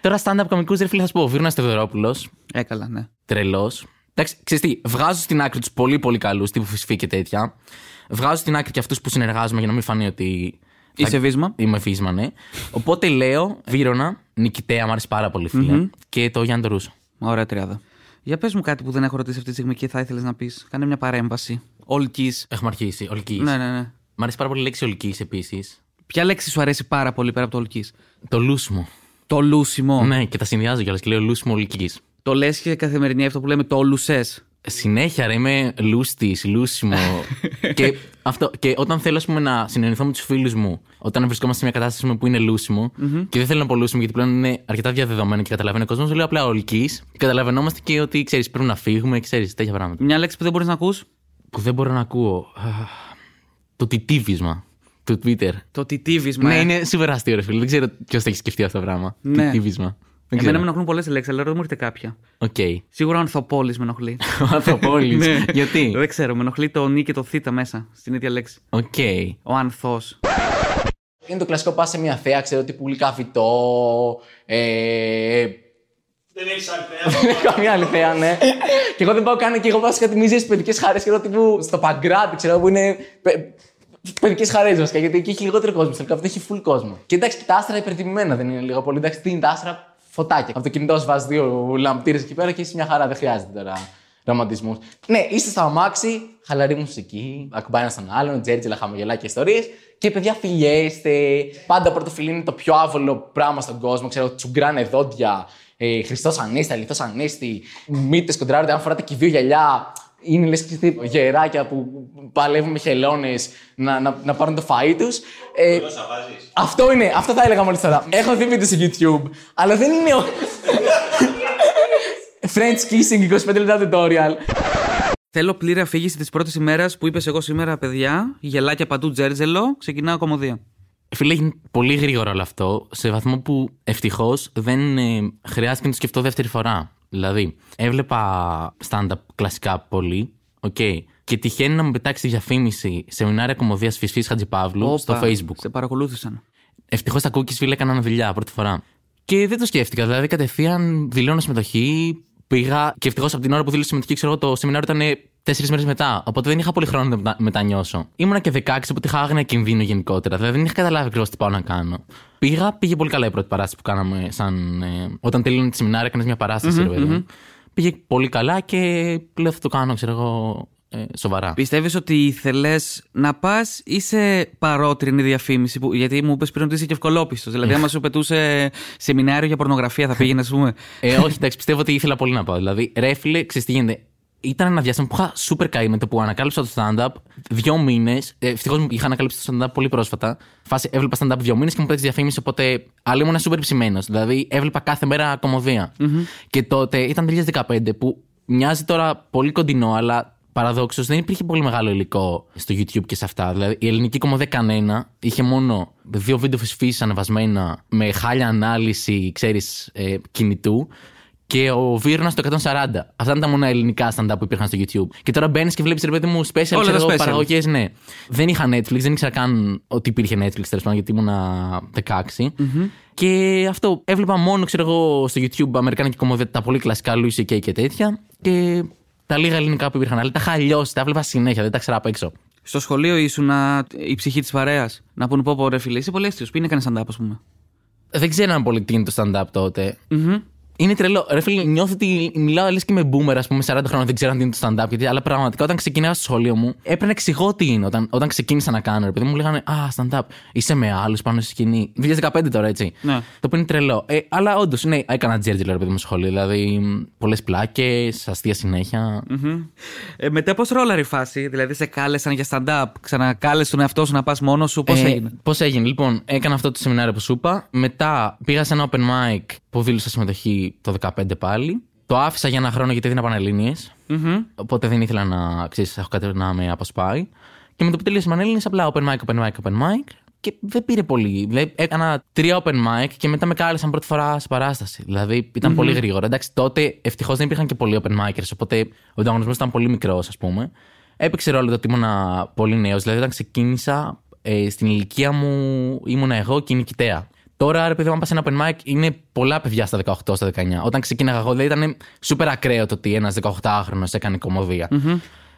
Τώρα stand-up κομικούς, ρε φίλε, θα σου πω. Ο Βίρνα Στεβερόπουλο, Έκαλα, ναι. τρελός. Εντάξει, ξέρεις τι, βγάζω στην άκρη τους πολύ πολύ καλούς, τύπου φυσφή και τέτοια. Βγάζω στην άκρη και αυτούς που συνεργάζομαι για να μην φανεί ότι. θα- Είσαι βίσμα. Είμαι βίσμα, ναι. Οπότε λέω Βίρονα, Νικητέα, μου αρέσει πάρα πολύ, φίλε, και το Γιάννη το Ρούσο. Ωραία τριάδα. Για πες μου κάτι που δεν έχω ρωτήσει αυτή τη στιγμή και θα ήθελες να πεις. Κάνε μια παρέμβαση. Ολική. Έχουμε αρχίσει. Ολική. Ναι, ναι, ναι. Μ' αρέσει πάρα πολύ η λέξη ολική επίσης. Ποια λέξη σου αρέσει πάρα πολύ πέρα από το ολική. Το λούσιμο. Το λούσιμο. Ναι, και τα συνδυάζω κιόλας και λέω λούσιμο ολική. Το λες και καθημερινή αυτό που λέμε το λουσέ. Συνέχεια ρε, είμαι λούστης, λούσιμο. και, αυτό, και όταν θέλω ας πούμε, να συνεννοηθώ με τους φίλους μου, όταν βρισκόμαστε σε μια κατάσταση πούμε, που είναι λούσιμο, και δεν θέλω να πω λούσιμο γιατί πλέον είναι αρκετά διαδεδομένο και καταλαβαίνει ο κόσμος, λέω απλά ολική. Καταλαβαίνόμαστε και ότι ξέρεις, πρέπει να φύγουμε, ξέρεις τέτοια πράγματα. Μια λέξη που δεν μπορείς να ακούς; Που δεν μπορώ να ακούω. Αχ, Το τιτίβισμα του Twitter. Το τιτίβισμα. Ναι, ε. είναι σίγουρα αστείο, ρε φίλε. Δεν ξέρω ποιος θα έχει σκεφτεί αυτό το πράγμα. Ναι. Τιτίβισμα. Δεν Εμένα με ξέρω. ενοχλούν πολλές λέξεις, αλλά δεν μου έρχεται κάποια. Οκ. Σίγουρα ο ανθοπώλης με ενοχλεί. Ο Ανθοπώλης. Ναι. Γιατί; Δεν ξέρω, με ενοχλεί το νι και το θ μέσα στην ίδια λέξη. Οκ. Ο ανθός. Είναι το κλασικό πα σε μια θέα, ξέρω τι πουλικά φυτό. Ε, Δεν έχεις άλλη θέα. Καμία άλλη θέα, ναι. και εγώ δεν πάω καν και εγώ πάω σε κάτι μίζε παιδικές χαρές και εδώ τύπου στο Παγκράτη, ξέρω που είναι. Παιδικές χαρές βασικά, γιατί εκεί έχει λιγότερο κόσμο. Τελικά αυτό έχει full κόσμο. Και εντάξει, και τα άστρα υπερτιμημένα δεν είναι λίγο πολύ. Εντάξει, τι είναι τα άστρα, φωτάκια. Από το κινητό σου βάζεις δύο λαμπτήρες εκεί πέρα και είσαι μια χαρά, δεν χρειάζεται τώρα ρομαντισμού. Ναι, είστε στο αμάξι, χαλαρή μουσική, ακουμπάει ένας στον άλλον, τζέρτζελα, χαμογελάκια ιστορίες. Και παιδιά, φιλιέστε. Πάντα πρωτοφιλή είναι το πιο άβολο πράγμα στον κόσμο. Ξέρω, τσουγκράνε δόντια. Ε, Χριστός Ανέστη, αληθό Ανέστη. Μύτες κοντράρονται, αν φοράτε και δύο γυαλιά. Είναι λες και γεράκια που παλεύουν με χελώνες να, να, να πάρουν το φαΐ τους. Ε, Γλώσσα βάζεις. αυτό είναι, αυτό θα έλεγα μόλις τώρα. Έχω δει βίντεο στο YouTube, αλλά δεν είναι. ο- French kissing 25 λεπτά tutorial. Θέλω πλήρη αφήγηση της πρώτης ημέρας που είπες εγώ σήμερα, παιδιά. Γελάκια παντού, τζέρτζελο. Ξεκινάω κωμωδία. Φίλε, έγινε πολύ γρήγορο όλο αυτό, σε βαθμό που ευτυχώς δεν ε, χρειάστηκε να το σκεφτώ δεύτερη φορά. Δηλαδή, έβλεπα stand-up κλασικά πολύ, οκ. Και τυχαίνει να μου πετάξει διαφήμιση σεμινάρια κωμωδίας Φυσφή Χατζηπαύλου στο Όπα, Facebook. Σε παρακολούθησαν. Ευτυχώς τα cookies φίλε έκαναν δουλειά πρώτη φορά. Και δεν το σκέφτηκα. Δηλαδή, κατευθείαν δηλώνω συμμετοχή. Πήγα και ευτυχώς από την ώρα που δήλωσα συμμετοχή, ξέρω εγώ, το σεμινάριο ήταν τέσσερις μέρες μετά. Οπότε δεν είχα πολύ χρόνο να μετα- μετανιώσω. Ήμουνα και 16, οπότε είχα άγνοια κινδύνου γενικότερα. Δηλαδή δεν είχα καταλάβει ακριβώς τι πάω να κάνω. Πήγα, πήγε πολύ καλά η πρώτη παράσταση που κάναμε. Σαν, ε, όταν τελείωνε τη σεμινάρια, έκανες μια παράσταση, ρε παιδί μου. Πήγε πολύ καλά και λέω θα το κάνω, ξέρω εγώ, ε, σοβαρά. Πιστεύεις ότι ήθελες να πας ή σε παρότρινη διαφήμιση, που, γιατί μου είπες πριν ότι είσαι και ευκολόπιστος. δηλαδή, άμα σου πετούσε σεμινάριο για πορνογραφία, θα πήγαινες, ας πούμε; Ε, όχι, εντάξει, πιστεύω ότι ήθελα πολύ να πάω. Δηλαδή, ρε φίλε, ξέρεις τι γίνεται. Ήταν ένα διάστημα που είχα super καεί με το που ανακάλυψα το stand-up δύο μήνες. Ευτυχώς είχα ανακαλύψει το stand-up πολύ πρόσφατα. Φάση έβλεπα stand-up δύο μήνες και μου πέτυχε διαφήμιση, οπότε άλλο ήμουν super ψημένος. Δηλαδή, έβλεπα κάθε μέρα κομμωδία. Και τότε ήταν 2015 που μοιάζει τώρα πολύ κοντινό, αλλά παραδόξως δεν υπήρχε πολύ μεγάλο υλικό στο YouTube και σε αυτά. Δηλαδή, η ελληνική κομμωδία κανένα είχε μόνο δύο βίντεο φυσφύση ανεβασμένα με χάλια ανάλυση, ξέρεις, ε, κινητού και ο Βίρνα στο 140. Αυτά ήταν τα μόνα ελληνικά stand-up που υπήρχαν στο YouTube. Και τώρα μπαίνεις και βλέπεις ρε παιδί μου special, Όλα τα ξέρω, special. παραγωγές, ναι. Δεν είχα Netflix, δεν ήξερα καν ότι υπήρχε Netflix τέλος πάντων, γιατί ήμουνα 16. Και αυτό έβλεπα μόνο, ξέρω εγώ, στο YouTube Αμερικάνικη κομμωδία, τα πολύ κλασικά Louis C.K. και τέτοια. Και τα λίγα ελληνικά που υπήρχαν. Αλλά τα είχα αλλιώσει, τα έβλεπα συνέχεια, δεν τα ξέρα απ' έξω. Στο σχολείο ήσουν α, η ψυχή της παρέας. Να πούνε πω, πω ρε φίλε, είσαι πολύ αίσθητο. Πήγαινε κανεί stand-up, ας πούμε. Δεν ξέραν πολύ τι είναι το stand-up τότε. Είναι τρελό. Ρε φίλε, νιώθω ότι μιλάω λες και με boomer, ας πούμε, 40 χρόνια δεν ξέρω τι είναι το stand-up. Γιατί, αλλά πραγματικά όταν ξεκινάω στο σχολείο μου, έπρεπε να εξηγώ τι είναι. Όταν, όταν ξεκίνησα να κάνω, ρε παιδί μου, λέγανε Α, stand-up. Είσαι με άλλους πάνω στη σκηνή. 2015 τώρα, έτσι. Ναι. Το οποίο είναι τρελό. Ε, αλλά όντως, ναι, έκανα τζέρτζελ, ρε παιδί μου, στο σχολείο. Δηλαδή, πολλές πλάκες, αστεία συνέχεια. Ε, μετά πώς ρόλαρε η φάση, δηλαδή σε κάλεσαν για stand-up, ξανακάλεσε τον εαυτό σου να πας μόνος σου, πώς Ε, έγινε; Πώς έγινε, λοιπόν, έκανα αυτό το σεμινάριο που σου είπα. Μετά πήγα σε ένα open mic που δήλωσα συμμετοχή το 2015 πάλι. Το άφησα για ένα χρόνο γιατί έδινα πανελλήνιες. Οπότε δεν ήθελα να ξέρεις, έχω κάτι να με αποσπάει. Και με το που τελείωσε η Πανελλήνιες, απλά open mic, open mic, open mic. Και δεν πήρε πολύ. Δηλαδή, έκανα τρία open mic και μετά με κάλεσαν πρώτη φορά σε παράσταση. Δηλαδή, ήταν πολύ γρήγορα. Εντάξει, τότε ευτυχώς δεν υπήρχαν και πολλοί open micers, οπότε ο ανταγωνισμός ήταν πολύ μικρός, ας πούμε. Έπαιξε ρόλο το ότι ήμουν πολύ νέος. Δηλαδή, όταν ξεκίνησα, ε, στην ηλικία μου ήμουν εγώ και η νικητέα. Τώρα, ρε παιδί μου, αν πας σε ένα open mic, είναι πολλά παιδιά στα 18, στα 19. Όταν ξεκίναγα εγώ, δηλαδή ήταν super ακραίο το ότι ένας 18χρονο έκανε κομμωδία.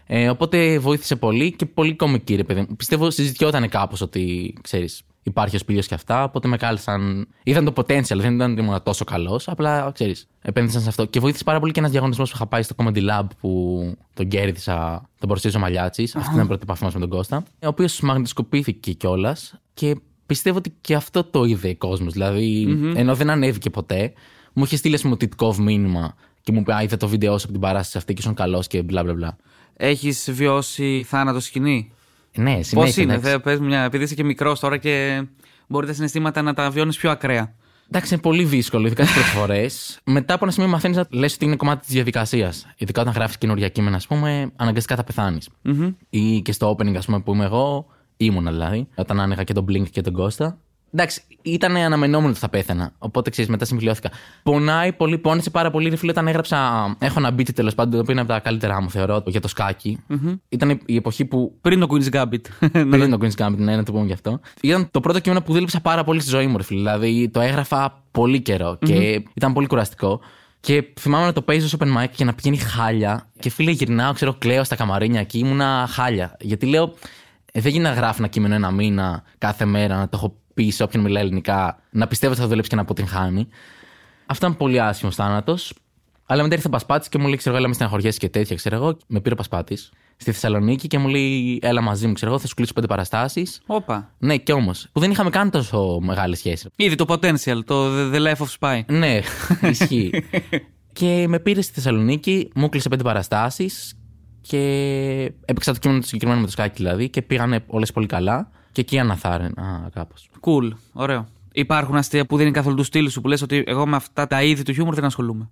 Ε, οπότε βοήθησε πολύ και πολύ κομική, ρε παιδί μου. Πιστεύω συζητιόταν κάπως ότι, ξέρεις, υπάρχει ο σπήλιο και αυτά. Οπότε με κάλεσαν. Είδαν το potential, δεν ήταν ότι ήμουν τόσο καλός. Απλά, ξέρεις, επένδυσαν σε αυτό. Και βοήθησε πάρα πολύ και ένας διαγωνισμός που είχα πάει στο Comedy Lab που τον κέρδισα, τον παρουσίασε ο Μαλιάτσης. Αυτή ήταν η πρώτη επαφή μας με τον Κώστα. Ο οποίος μαγνητοσκοπήθηκε κιόλας. Και πιστεύω ότι και αυτό το είδε ο κόσμος. Δηλαδή, ενώ δεν ανέβηκε ποτέ, μου είχε στείλει ας πούμε, τιτκόβ μήνυμα και μου είπε: Α, είδα το βίντεο σου από την παράσταση αυτή και ήσουν καλός και μπλα μπλα μπλα. Έχεις βιώσει θάνατο σκηνή; Ναι, Πώς συνέχεια. είναι, εντάξει. δε, πες μου μια, επειδή είσαι και μικρός τώρα και μπορεί τα συναισθήματα να τα βιώνεις πιο ακραία. Εντάξει, είναι πολύ δύσκολο, ειδικά στις πρώτε φορέ. Μετά από ένα σημείο μαθαίνεις να λες ότι είναι κομμάτι της διαδικασίας. Ειδικά όταν γράφεις καινούργια κείμενα, ας πούμε, αναγκαστικά θα πεθάνεις. Ή και στο opening, ας πούμε, που είμαι εγώ, ήμουνα δηλαδή, όταν άνοιγα και τον Blink και τον Κώστα. Εντάξει, ήταν αναμενόμενο ότι θα πέθανα. Οπότε ξέρεις, μετά συμφιλιώθηκα. Πονάει πολύ, πόνισε πάρα πολύ. Ρε φίλε, όταν έγραψα. Έχω ένα beat τέλος πάντων, το οποίο είναι από τα καλύτερά μου, θεωρώ, για το σκάκι. Ήταν η εποχή που Πριν το Queen's Gambit. Ναι. πριν το Queen's Gambit, ναι, να το πούμε γι' αυτό. Ήταν το πρώτο κείμενο που δούλεψα πάρα πολύ στη ζωή μου, ρε φίλε. Δηλαδή το έγραφα πολύ καιρό και ήταν πολύ κουραστικό. Και θυμάμαι να το παίζει στο open mic και να πηγαίνει χάλια. Και φίλε, γυρνάω, ξέρω, κλαίω στα καμαρίνια και ήμουνα χάλια. Γιατί λέω, ε, δεν γίνει να γράφω ένα κείμενο ένα μήνα κάθε μέρα, να το έχω πει σε όποιον μιλάει ελληνικά, να πιστεύω ότι θα δουλέψει και να αποτυγχάνει. Αυτό ήταν πολύ άσχημος θάνατος. Αλλά μετά ήρθε ο Πασπάτης και μου λέει: Ξέρω εγώ, έλα με στεναχωριέσαι και τέτοια. Ξέρω εγώ, με πήρε ο Πασπάτης στη Θεσσαλονίκη και μου λέει: Έλα μαζί μου, ξέρω εγώ, θα σου κλείσω πέντε παραστάσεις. Όπα. Ναι, κι όμως. Που δεν είχαμε καν τόσο μεγάλη σχέση. Ήδη το potential, το The- The Life of Spy. Ναι, ισχύει. και με πήρε στη Θεσσαλονίκη, μου κλείσε πέντε παραστάσεις Και έπαιξα το κείμενο το συγκεκριμένο με το σκάκι δηλαδή και πήγανε όλες πολύ καλά. Και εκεί αναθάρρυνα κάπως. Cool. Ωραίο. Υπάρχουν αστεία που δεν είναι καθόλου του στήλου σου που λες ότι εγώ με αυτά τα είδη του χιούμορ δεν ασχολούμαι.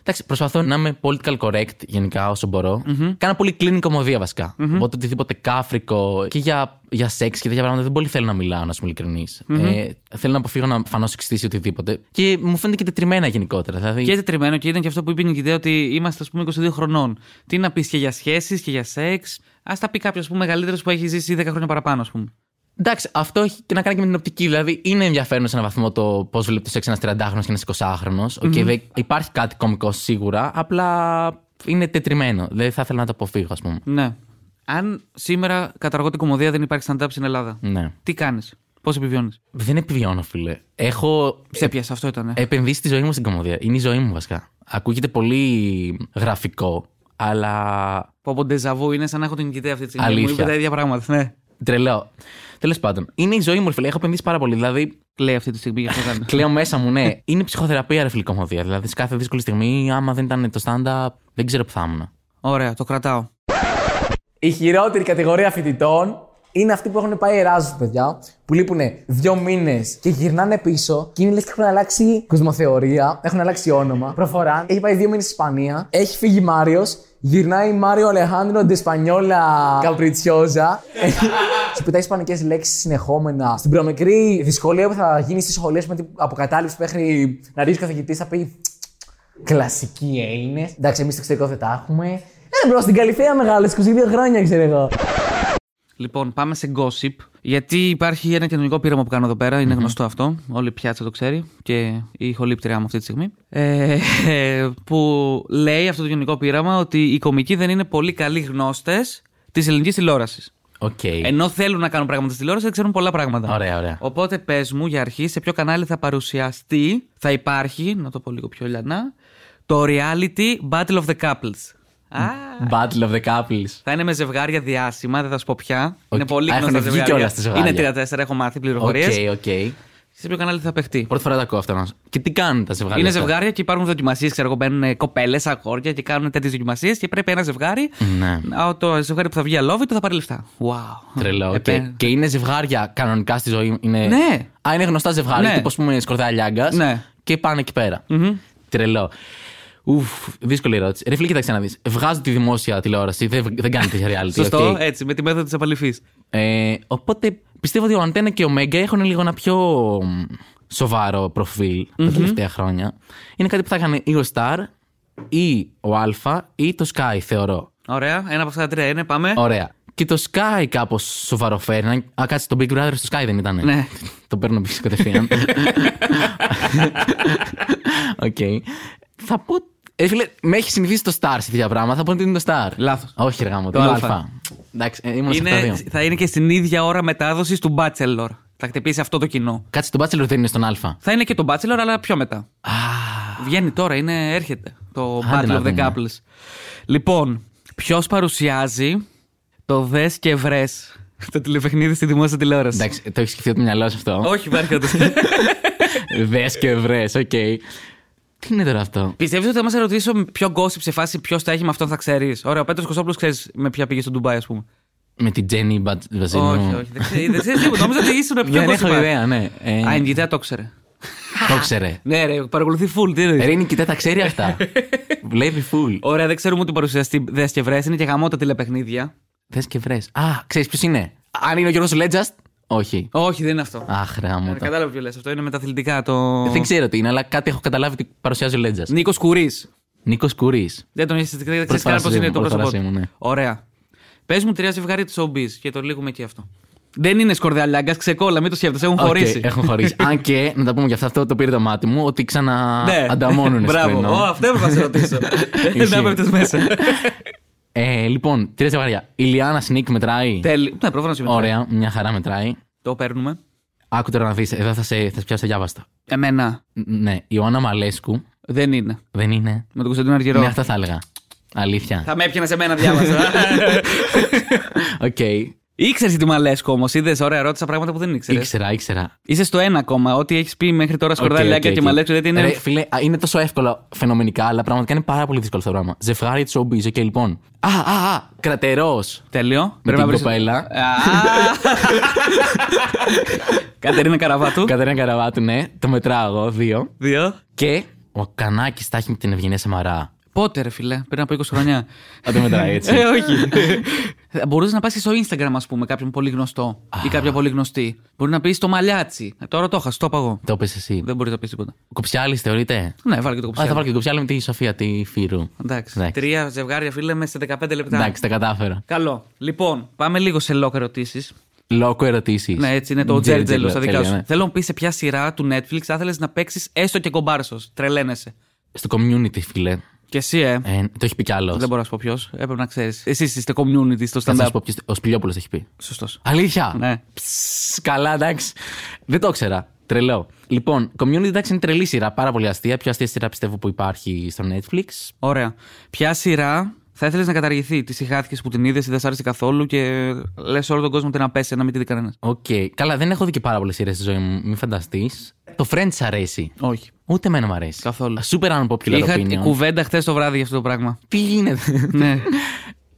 Εντάξει, προσπαθώ να είμαι political correct γενικά όσο μπορώ. Κάνω πολύ clean κομμωδία βασικά. Οπότε οτιδήποτε κάφρικο και για, για σεξ και τέτοια πράγματα δεν πολύ θέλω να μιλάω, να είμαι ειλικρινής. Ε, θέλω να αποφύγω να φανώ σεξιστής ή οτιδήποτε. Και μου φαίνεται και τετριμμένα γενικότερα. Δηλαδή, Και τετριμμένο και ήταν και αυτό που είπε η ιδέα ότι είμαστε, ας πούμε, 22 χρονών. Τι να πεις και για σχέσεις και για σεξ; Α τα πει κάποιος, ας πούμε, μεγαλύτερος που έχει ζήσει 10 χρόνια παραπάνω, ας πούμε. Εντάξει, αυτό έχει και να κάνει και με την οπτική. Δηλαδή, είναι ενδιαφέρον σε έναν βαθμό το πώς βλέπει το σεξ ένας 30χρονος και ένας 20χρονος. Οκ, δεν- υπάρχει κάτι κωμικό σίγουρα, απλά είναι τετριμμένο. Δεν θα ήθελα να το αποφύγω, ας πούμε. Ναι. Αν σήμερα καταργώ την κωμωδία δεν υπάρχει stand-up στην Ελλάδα, Ναι. τι κάνεις, πώς επιβιώνεις; Δεν επιβιώνω, φίλε. Έχω Σε πιάσε, αυτό ήταν. επενδύσει τη ζωή μου στην κομμωδία. Είναι η ζωή μου, βασικά. Ακούγεται πολύ γραφικό, αλλά Πω πω ντεζαβού είναι σαν να έχω την ιδέα αυτή τη στιγμή. Αλήθεια. Μου είπε τα ίδια πράγματα. Ναι. Τρελαίο. Τέλος πάντων, είναι η ζωή μου, ρε φίλε. Έχω επενδύσει πάρα πολύ. Δηλαδή, Λέει αυτή τη στιγμή για αυτό κάνει. κλαίω μέσα μου, ναι. Είναι ψυχοθεραπεία, ρε φίλε, η κομμωδία. Δηλαδή, σε κάθε δύσκολη στιγμή, άμα δεν ήταν το stand-up, δεν ξέρω που θα ήμουν. Ωραία, το κρατάω. Η χειρότερη κατηγορία φοιτητών είναι αυτοί που έχουν πάει Εράσμου, παιδιά, που λείπουν δύο μήνες και γυρνάνε πίσω και είναι λες και έχουν αλλάξει κοσμοθεωρία, έχουν αλλάξει όνομα, προφορά. Έχει πάει δύο μήνες στη Ισπανία, έχει φύγει Μάριος, γυρνάει Μάριο Αλεχάνδρο Ντεσπανιόλα Καπριτσιόζα. Σου πετάει ισπανικές λέξεις συνεχόμενα. Στην προμικρή δυσκολία που θα γίνει στις σχολές με την αποκατάληψη μέχρι να ρίξει ο καθηγητής, θα πει Κλασικοί Έλληνες. Εντάξει, εμείς στο εξωτερικό δεν τα έχουμε. Ε, bro, στην Καλλιθέα μεγάλο, 22 χρόνια ξέρω εγώ. Λοιπόν, πάμε σε gossip. Γιατί υπάρχει ένα κοινωνικό πείραμα που κάνω εδώ πέρα, είναι γνωστό αυτό. Όλη η πιάτσα το ξέρει και η ηχολήπτριά μου αυτή τη στιγμή. Ε, που λέει αυτό το κοινωνικό πείραμα ότι οι κωμικοί δεν είναι πολύ καλοί γνώστες της ελληνικής τηλεόρασης. Οκ. Ενώ θέλουν να κάνουν πράγματα στη τηλεόραση, δεν ξέρουν πολλά πράγματα. Ωραία, ωραία. Οπότε πες μου για αρχή σε ποιο κανάλι θα παρουσιαστεί, θα υπάρχει, να το πω λίγο πιο λιανά, το reality Battle of the Couples. Α, Battle of the Couples. θα είναι με ζευγάρια διάσημα, δεν θα σου πω ποια. Οκ. Είναι πολύ Α, γνωστά έχουν βγει ζευγάρια. κιόλας τα ζευγάρια. Είναι 3-4, έχω μάθει πληροφορίες. Οκ, οκ. Σε ποιο κανάλι θα παιχτεί; Πρώτη φορά τα ακούω αυτά. να σου- Και τι κάνουν τα ζευγάρια. Είναι αυτά; ζευγάρια και υπάρχουν δοκιμασίες. Ξέρω εγώ, μπαίνουν κοπέλες, αγόρια και κάνουν τέτοιες δοκιμασίες και πρέπει ένα ζευγάρι. Ναι. να- Το ζευγάρι που θα βγει αλώβητο θα πάρει λεφτά. Wow. Τρελό. οκ. Επέ- Και είναι ζευγάρια κανονικά στη ζωή. Είναι... Ναι. Α, είναι γνωστά ζευγάρια, Ναι. τύπου ας πούμε Σκορδά Λιάγκας. Ναι. Και πάνε εκεί πέρα. Τρελό. Ουφ, δύσκολη ερώτηση. Ρε φίλε, κοίταξε να δεις. Βγάζω τη δημόσια τηλεόραση, δεν, δεν κάνει τέτοια reality. Σωστό, οκ. έτσι, με τη μέθοδο της απαλοιφής. Ε, οπότε πιστεύω ότι ο Αντένα και ο Μέγκα έχουν λίγο ένα πιο μ, σοβαρό προφίλ τα τελευταία χρόνια. Είναι κάτι που θα έκανε ή ο Star ή ο Α ή το Sky, θεωρώ. Ωραία, ένα από αυτά τα τρία είναι, πάμε. Ωραία. Και το Sky κάπως σοβαροφέρει. Α, κάτσε, το Big Brother στο Sky δεν ήταν. Ναι. το παίρνω πίσω κατευθείαν. Οκ. Θα πω. Ε, φίλε, με έχει συνηθίσει το Star σε τέτοια πράγματα. Θα πω ότι είναι το Star. Λάθος. Όχι, ρε γαμώ. Το είναι Α. Α. Εντάξει, ε, ήμουν σε αυτά τα Είναι, δύο. θα είναι και στην ίδια ώρα μετάδοσης του Bachelor. Θα χτυπήσει αυτό το κοινό. Κάτσε, το Bachelor δεν είναι στον Α. Θα είναι και το Bachelor, αλλά πιο μετά. Α, Βγαίνει τώρα, είναι, έρχεται το Άντε Battle να of the δούμε. Couples. Λοιπόν, ποιος παρουσιάζει το Δες και Βρες το τηλεπαιχνίδι στη δημόσια τηλεόραση; εντάξει, το έχει σκεφτεί από το μυαλό σου αυτό; Όχι, υπάρχει αυτό. Δες και βρες, οκ. Τι είναι τώρα αυτό; Πιστεύεις ότι θα μας ερωτήσω ποιο gossip σε φάση ποιος θα έχει με αυτόν θα ξέρεις; Ωραία, ο Πέτρος Κωστόπουλος ξέρεις με ποια πήγε στο Ντουμπάι, ας πούμε. Με την Τζέννη Βαζίνου. Όχι, όχι. Δεν ξέρει δεν ξέρεις τίποτα. Νόμιζα ότι ήσουν πιο Δεν έχω gossip. ιδέα, ναι. Ε, Α, η Νικητέα το ξέρε. Το ξέρε. Ναι, ρε, παρακολουθεί full. Τι εννοείς; Ρε, η Νικητά τα ξέρει αυτά. Βλέπει full. Ωραία, δεν ξέρουμε ότι παρουσιαστεί Δες και Βρες. Είναι και γαμώ τα τηλεπαιχνίδια. Δες και βρες. Α, ξέρεις ποιος είναι; Αν είναι ο Γιώργος Λέντζας. Όχι. Όχι, δεν είναι αυτό. Αχ, ρε γαμώ Ε, το. Κατάλαβα ποιος λες. Αυτό είναι με τα αθλητικά. Το... Δεν ξέρω τι είναι, αλλά κάτι έχω καταλάβει ότι παρουσιάζει ο Λέντζας. Νίκος Κουρής. Νίκος Κουρής. Δεν τον έχει δεν ξέρεις Πρώτη καν πώς φορά είναι μου, το πρώτη πρόσωπό φορά του. μου, ναι. Ωραία. Πες μου τρία ζευγάρια τη showbiz και το λήγουμε εκεί αυτό. Δεν είναι Σκορδά Λιάγκας, ξεκόλα, μην το σκέφτεσαι, έχουν Οκ, χωρίσει. Έχουν χωρίσει. Αν και, να τα πούμε για αυτό, αυτό το πήρε το μάτι μου, ότι ξανά Ναι. ανταμώνουν Μπράβο. Ω, αυτό έπρεπε να σε ρωτήσω. Δεν Ισχύει. έπρεπε μέσα. Ε, λοιπόν, τρία ζευγάρια. Η Ηλιάνα Snik μετράει. Τέλει. Ναι, προφανώς συμμετέχει. Ωραία, μια χαρά μετράει. Το παίρνουμε. Άκου τώρα να δεις, εδώ θα σε, θα σε πιάσω αδιάβαστο. Εμένα Ναι, η Ιωάννα Μαλέσκου δεν είναι. δεν είναι. Με τον Κωνσταντίνο Αργυρό. Ναι, αυτό θα έλεγα. Αλήθεια. Θα με έπιανες σε μένα, διάβασα. Οκ. Ήξερες τη Μαλέσκου όμως. Είδες, ωραία, ρώτησα πράγματα που δεν ήξερες. Ήξερα, ήξερα. Είσαι στο ένα ακόμα. Ό,τι έχεις πει μέχρι τώρα Σκορδά Οκ, λέκα οκ, και οκ. Μαλέσκου γιατί είναι. Ρε, φίλε, α, είναι τόσο εύκολο φαινομενικά, αλλά πραγματικά είναι πάρα πολύ δύσκολο αυτό το πράγμα. Ζευγάρι της showbiz, και λοιπόν. Α, α, α, Κρατερός. Τέλειο. Με την βρεις- κοπέλα. Α. Κατερίνα Καραβάτου. Κατερίνα Καραβάτου, ναι. Το μετράω εγώ, δύο. Δύο. Και ο Κανάκης τα έχει με την Ευγενία Σαμαρά. Πότε, ρε φίλε, πριν από 20 χρόνια. Θα το μετράει έτσι. ε, όχι. Μπορούσες να πας στο Instagram, ας πούμε, κάποιον πολύ γνωστό ή κάποια πολύ γνωστή. Μπορεί να πεις το μαλλιάτσι. Ε, τώρα το είχα, το είπα εγώ. το πες εσύ. Δεν μπορεί να πεις τίποτα. Κοψιάλη θεωρείται. Ναι, βάλει και το Α, κοψιάλι. θα βάλω και το κοψιάλη με τη Σοφία, τη Φύρου. Εντάξει. Εντάξει. Τρία ζευγάρια, φίλε, μέσα σε 15 λεπτά. Εντάξει, τα κατάφερα. Καλό. Λοιπόν, πάμε λίγο σε λόκ ερωτήσεις. Λόγκο ερωτήσεις. Ναι, έτσι είναι το Τζέρτζελο, τζέρτζελο στα δικά τέλεια, σου. ναι. Θέλω να πεις σε ποια σειρά του Netflix θα ήθελε να παίξεις έστω και κομπάρσος. Τρελαίνεσαι. Στο Community, φίλε. Και εσύ, ε. Ε, το έχει πει κι άλλος. Δεν μπορώ να σου πω ποιος. Έπρεπε να ξέρεις. Εσείς είστε community στο Θα σας stand-up. πω ποιος- Ο Σπηλιόπουλος το έχει πει. Σωστός. Αλήθεια; Ναι. Ψ, καλά, εντάξει. Δεν το ήξερα. Τρελό. Λοιπόν, Community εντάξει είναι τρελή σειρά. Πάρα πολύ αστεία. Πιο αστεία σειρά πιστεύω που υπάρχει στο Netflix. Ωραία. Ποια σειρά θα ήθελες να καταργηθεί. Τη σιχάθηκες που την είδες ή δεν σ' άρεσε καθόλου και λες όλο τον κόσμο την να πέσει, να μην τη δει κανένας. Οκ. Καλά, δεν έχω δει και πάρα πολλές σειρές στη ζωή μου. Μην φανταστείς. Το Friends αρέσει. Όχι. Ούτε εμένα μου αρέσει. Καθόλου. Super unpopular Είχα opinion. κουβέντα χθες το βράδυ για αυτό το πράγμα. Τι γίνεται; ναι.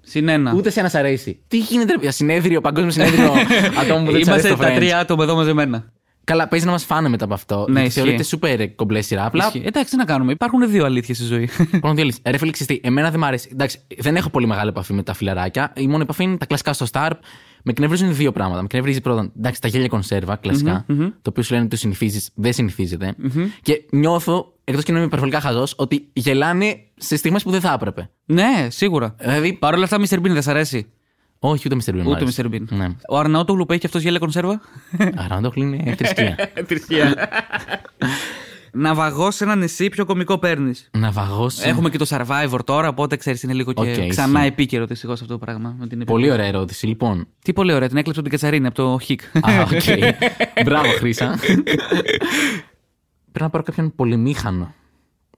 Συνένα. Ούτε σε ένα αρέσει. Τι γίνεται, ρε, συνέδριο, παγκόσμιο συνέδριο ατόμων που δεν τους αρέσει Είμαστε το τα Friends. τρία άτομα εδώ μαζεμένα. Καλά, παίζει να μας φάνε μετά από αυτό. Ναι, γιατί ισχύει. θεωρείται super κομπλές σειρά. Απλά Ισχύει. Εντάξει, τι να κάνουμε. Υπάρχουν δύο αλήθειες στη ζωή. Πρώτον, διαλύσει. Ρε φίλε, ξέρεις τι, εμένα δεν μ' αρέσει. Εντάξει, δεν έχω πολύ μεγάλη επαφή με τα φιλαράκια. Η μόνη επαφή είναι τα κλασικά στο Star. Με εκνευρίζουν δύο πράγματα. Με εκνευρίζει πρώτον, εντάξει, τα γέλια κονσέρβα, κλασικά, το οποίο σου λένε ότι το συνηθίζεις, δεν συνηθίζεται. Και νιώθω, εκτός και να είμαι υπερβολικά χαζός, ότι γελάνε σε στιγμές που δεν θα έπρεπε. ναι, σίγουρα. Δηλαδή, Παρ' όλα αυτά, Mr. Bean δεν σ' αρέσει. Όχι, ούτε Mr. Bean. μου Ούτε άρεσε. Mr. Bean. Ναι. Ο Αρναούτογλου που έχει και αυτός γέλια κονσέρβα; Άρα, το είναι θρησκεία. Θρησκεία. ναυαγός σε ένα νησί, ποιο κωμικό παίρνεις. ναυαγός. Έχουμε και το Survivor τώρα, οπότε ξέρεις, είναι λίγο και Οκ, ξανά ισχύει. επίκαιρο δυστυχώς αυτό το πράγμα. Με την Πολύ ωραία ερώτηση, λοιπόν. Τι πολύ ωραία, την έκλεψε από την Κατσαρίνη, από το Χικ. Α, οκ. Μπράβο, Χρήσα. Πρέπει να πάρω κάποιον πολυμήχανο.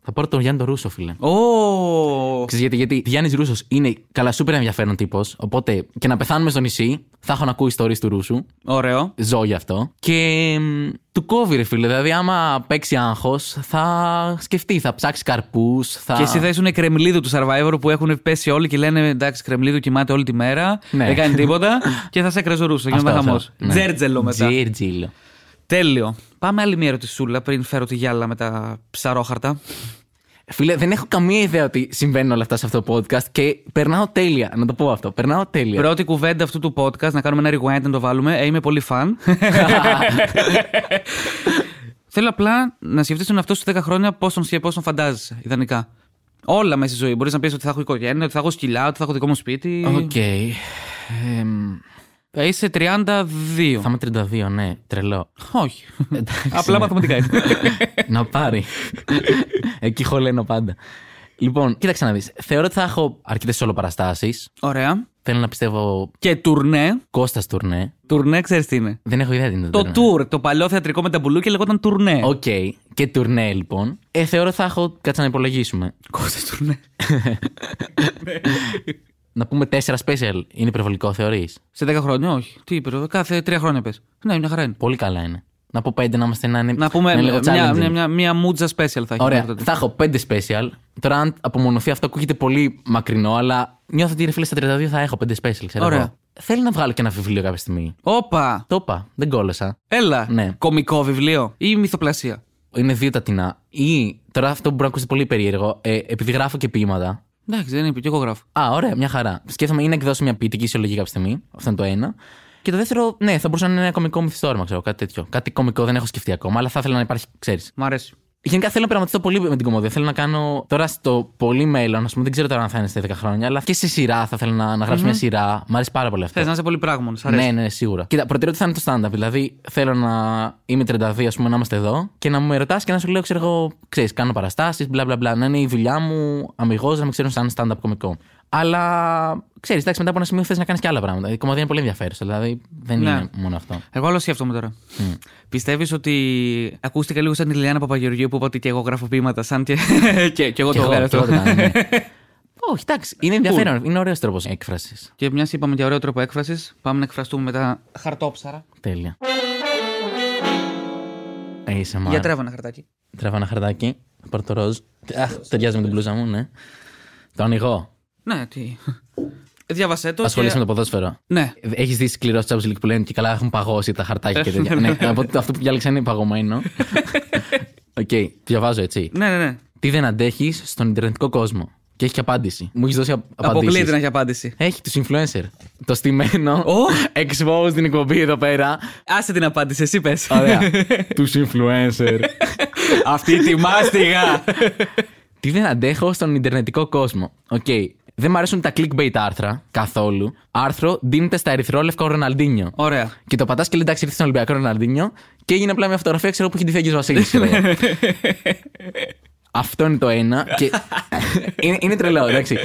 Θα πάρω τον Γιάννη τον Ρούσο, φίλε. Ω! Ξέρεις γιατί, γιατί Γιάννης Ρούσος είναι καλά σούπερ ενδιαφέρον τύπος. Οπότε και να πεθάνουμε στο νησί, θα έχω να ακούει ιστορίε του Ρούσου. Ωραίο. Ζω γι' αυτό. Και μ, του κόβει, ρε φίλε. Δηλαδή, άμα παίξει άγχος, θα σκεφτεί, θα ψάξει καρπούς. Θα... Και εσύ θα ήσουν η κρεμλίδου του survivor που έχουν πέσει όλοι και λένε εντάξει, κρεμλίδου κοιμάται όλη τη μέρα. Ναι. Δεν κάνει τίποτα. και θα σε έκραζε ο Ρούσο. Αυτό, Γίνεται χαμός. αυτό. Ναι. Τζέρτζελο μετά. Τζέρτζελο. Τέλειο. Πάμε άλλη μία ερωτησούλα πριν φέρω τη γυάλα με τα ψαρόχαρτα. Φίλε, δεν έχω καμία ιδέα ότι συμβαίνουν όλα αυτά σε αυτό το podcast και περνάω τέλεια. Να το πω αυτό. Περνάω τέλεια. Πρώτη κουβέντα αυτού του podcast, να κάνουμε ένα rewind να το βάλουμε. Ε, είμαι πολύ φαν. Θέλω απλά να σκεφτείς τον εαυτό σου 10 χρόνια πώς τον, σκε- πώς τον φαντάζεσαι, ιδανικά. Όλα μέσα στη ζωή. Μπορείς να πεις ότι θα έχω οικογένεια, ότι θα έχω σκυλιά, ότι θα έχω δικό μου σπίτι. Οκ. Εμ, Θα είσαι 32. θα είμαι 32, ναι. Τρελό. Όχι. Εντάξει, Απλά ναι. μαθηματικά είναι. να πάρει. Εκεί χωλαίνω πάντα. Λοιπόν, κοίταξε να δεις. Θεωρώ ότι θα έχω αρκετές σόλο παραστάσεις. Ωραία. Θέλω να πιστεύω Και τουρνέ. Κώστας τουρνέ. Τουρνέ, ξέρεις τι είναι. Δεν έχω ιδέα τι είναι Το τουρνέ. tour, το παλιό θεατρικό με τα μπουλούκια λεγόταν τουρνέ. Οκ. Και τουρνέ, λοιπόν. Ε, θεωρώ ότι θα έχω. Κάτσε να υπολογίσουμε. Κώστας τουρνέ. Να πούμε τέσσερα special. Είναι υπερβολικό, θεωρείς; Σε 10 χρόνια, όχι. Τι είπε, κάθε 3 χρόνια πες. Ναι, μια χαρά είναι. Πολύ καλά είναι. Να πω πέντε να είμαστε να είναι. Να πούμε είναι λίγο μια, challenging. μια, μια, μια μούτζα special θα έχει. Ωραία, μέχρι τότε. θα έχω πέντε special. Τώρα, αν απομονωθεί αυτό, ακούγεται πολύ μακρινό, αλλά νιώθω ότι ρε φίλε στα 32 θα έχω πέντε special. Ξέρω Ωραία. εγώ. Θέλω να βγάλω και ένα βιβλίο κάποια στιγμή. Όπα! Το είπα, δεν κόλασα. Έλα! Ναι. Κομικό βιβλίο ή μυθοπλασία. Είναι δύο τα τεινά. Ή τώρα αυτό που μπορεί να ακούσει πολύ περίεργο, ε, επειδή γράφω και ποίηματα. Εντάξει, δεν είπε, και εγώ γράφω. Α, ωραία, μια χαρά. Σκέφτομαι ή να εκδώσω μια ποιητική συλλογή κάποια στιγμή. Αυτό είναι το ένα. Και το δεύτερο, ναι, θα μπορούσε να είναι ένα κομικό μυθιστόρημα, ξέρω, κάτι τέτοιο. Κάτι κομικό δεν έχω σκεφτεί ακόμα, αλλά θα ήθελα να υπάρχει, ξέρεις. Μ' αρέσει. Γενικά θέλω να πειραματιστώ πολύ με την κομμωδία. Θέλω να κάνω τώρα στο πολύ μέλλον, ας πούμε, δεν ξέρω τώρα αν θα είναι στα 10 χρόνια, αλλά και σε σειρά θα θέλω να, να γραψω μια σειρά. Μ' αρέσει πάρα πολύ αυτό. Θες να είσαι πολύ πράγμα, σ' αρέσει. Ναι, ναι, σίγουρα. Κοίτα, προτεραιότητα θα είναι το stand-up. Δηλαδή, θέλω να είμαι 32, ας πούμε, να είμαστε εδώ και να με ρωτά και να σου λέω, ξέρω εγώ, ξέρεις, κάνω παραστάσεις, μπλα μπλα μπλα. Να είναι η δουλειά μου αμυγός, να με ξέρουν σαν stand-up κωμικό. Αλλά ξέρεις, εντάξει, μετά από ένα σημείο θες να κάνεις και άλλα πράγματα. Η κομμωδία είναι πολύ ενδιαφέρουσα. Δηλαδή, δεν Ναι. είναι μόνο αυτό. Εγώ άλλο σκέφτομαι τώρα. Mm. Πιστεύεις ότι ακούστηκα λίγο σαν τη Λιλιάνα Παπαγεωργίου που είπε ότι και εγώ γράφω ποίηματα, σαν και, και, και εγώ Και το εγώ, βγάλω και αυτό. εγώ το κάνω, ναι. Όχι, εντάξει. Είναι ενδιαφέρον. Είναι ωραίος τρόπος έκφρασης. Και μια είπαμε για ωραίο τρόπο έκφρασης, πάμε να εκφραστούμε με τα χαρτόψαρα. Τέλεια. ASMR. Για τρέβα ένα χαρτάκι. Τρέβα ένα χαρτάκι. Πάρω το ροζ. Αχ, ταιριάζει με την μπλούζα μου, ναι. Το ανοίγω. Ναι, τι. Διάβασέ το. Ασχολείσαι και... με το ποδόσφαιρο. Ναι. Έχεις δει κλήρωση Champions League που λένε και καλά έχουν παγώσει τα χαρτάκια και τέτοια. ναι, από αυτό που διάλεξα είναι παγωμένο. Οκ, διαβάζω έτσι. Ναι, ναι, ναι. Τι δεν αντέχεις στον Ιντερνετικό κόσμο; Και έχεις και απάντηση. Μου έχεις δώσει απάντηση. Αποκλείεται να έχει απάντηση. Έχει τους influencer. Το στημένο. Ω! Expose την εκπομπή εδώ πέρα. Άσε την απάντηση, εσύ πες. Ωραία. τους influencer. Αυτή τη μάστιγα. Τι δεν αντέχω στον Ιντερνετικό κόσμο; Οκ. Δεν μου αρέσουν τα clickbait άρθρα καθόλου. Άρθρο ντύνεται στα ερυθρόλευκα ο Ροναλντίνιο. Ωραία. Και το πατάς και λέει εντάξει, ήρθε στον Ολυμπιακό Ροναλντίνιο και έγινε απλά μια φωτογραφία, ξέρω που έχει τη Φέγγι Βασίλης. Αυτό είναι το ένα. Και... είναι, είναι τρελό, εντάξει.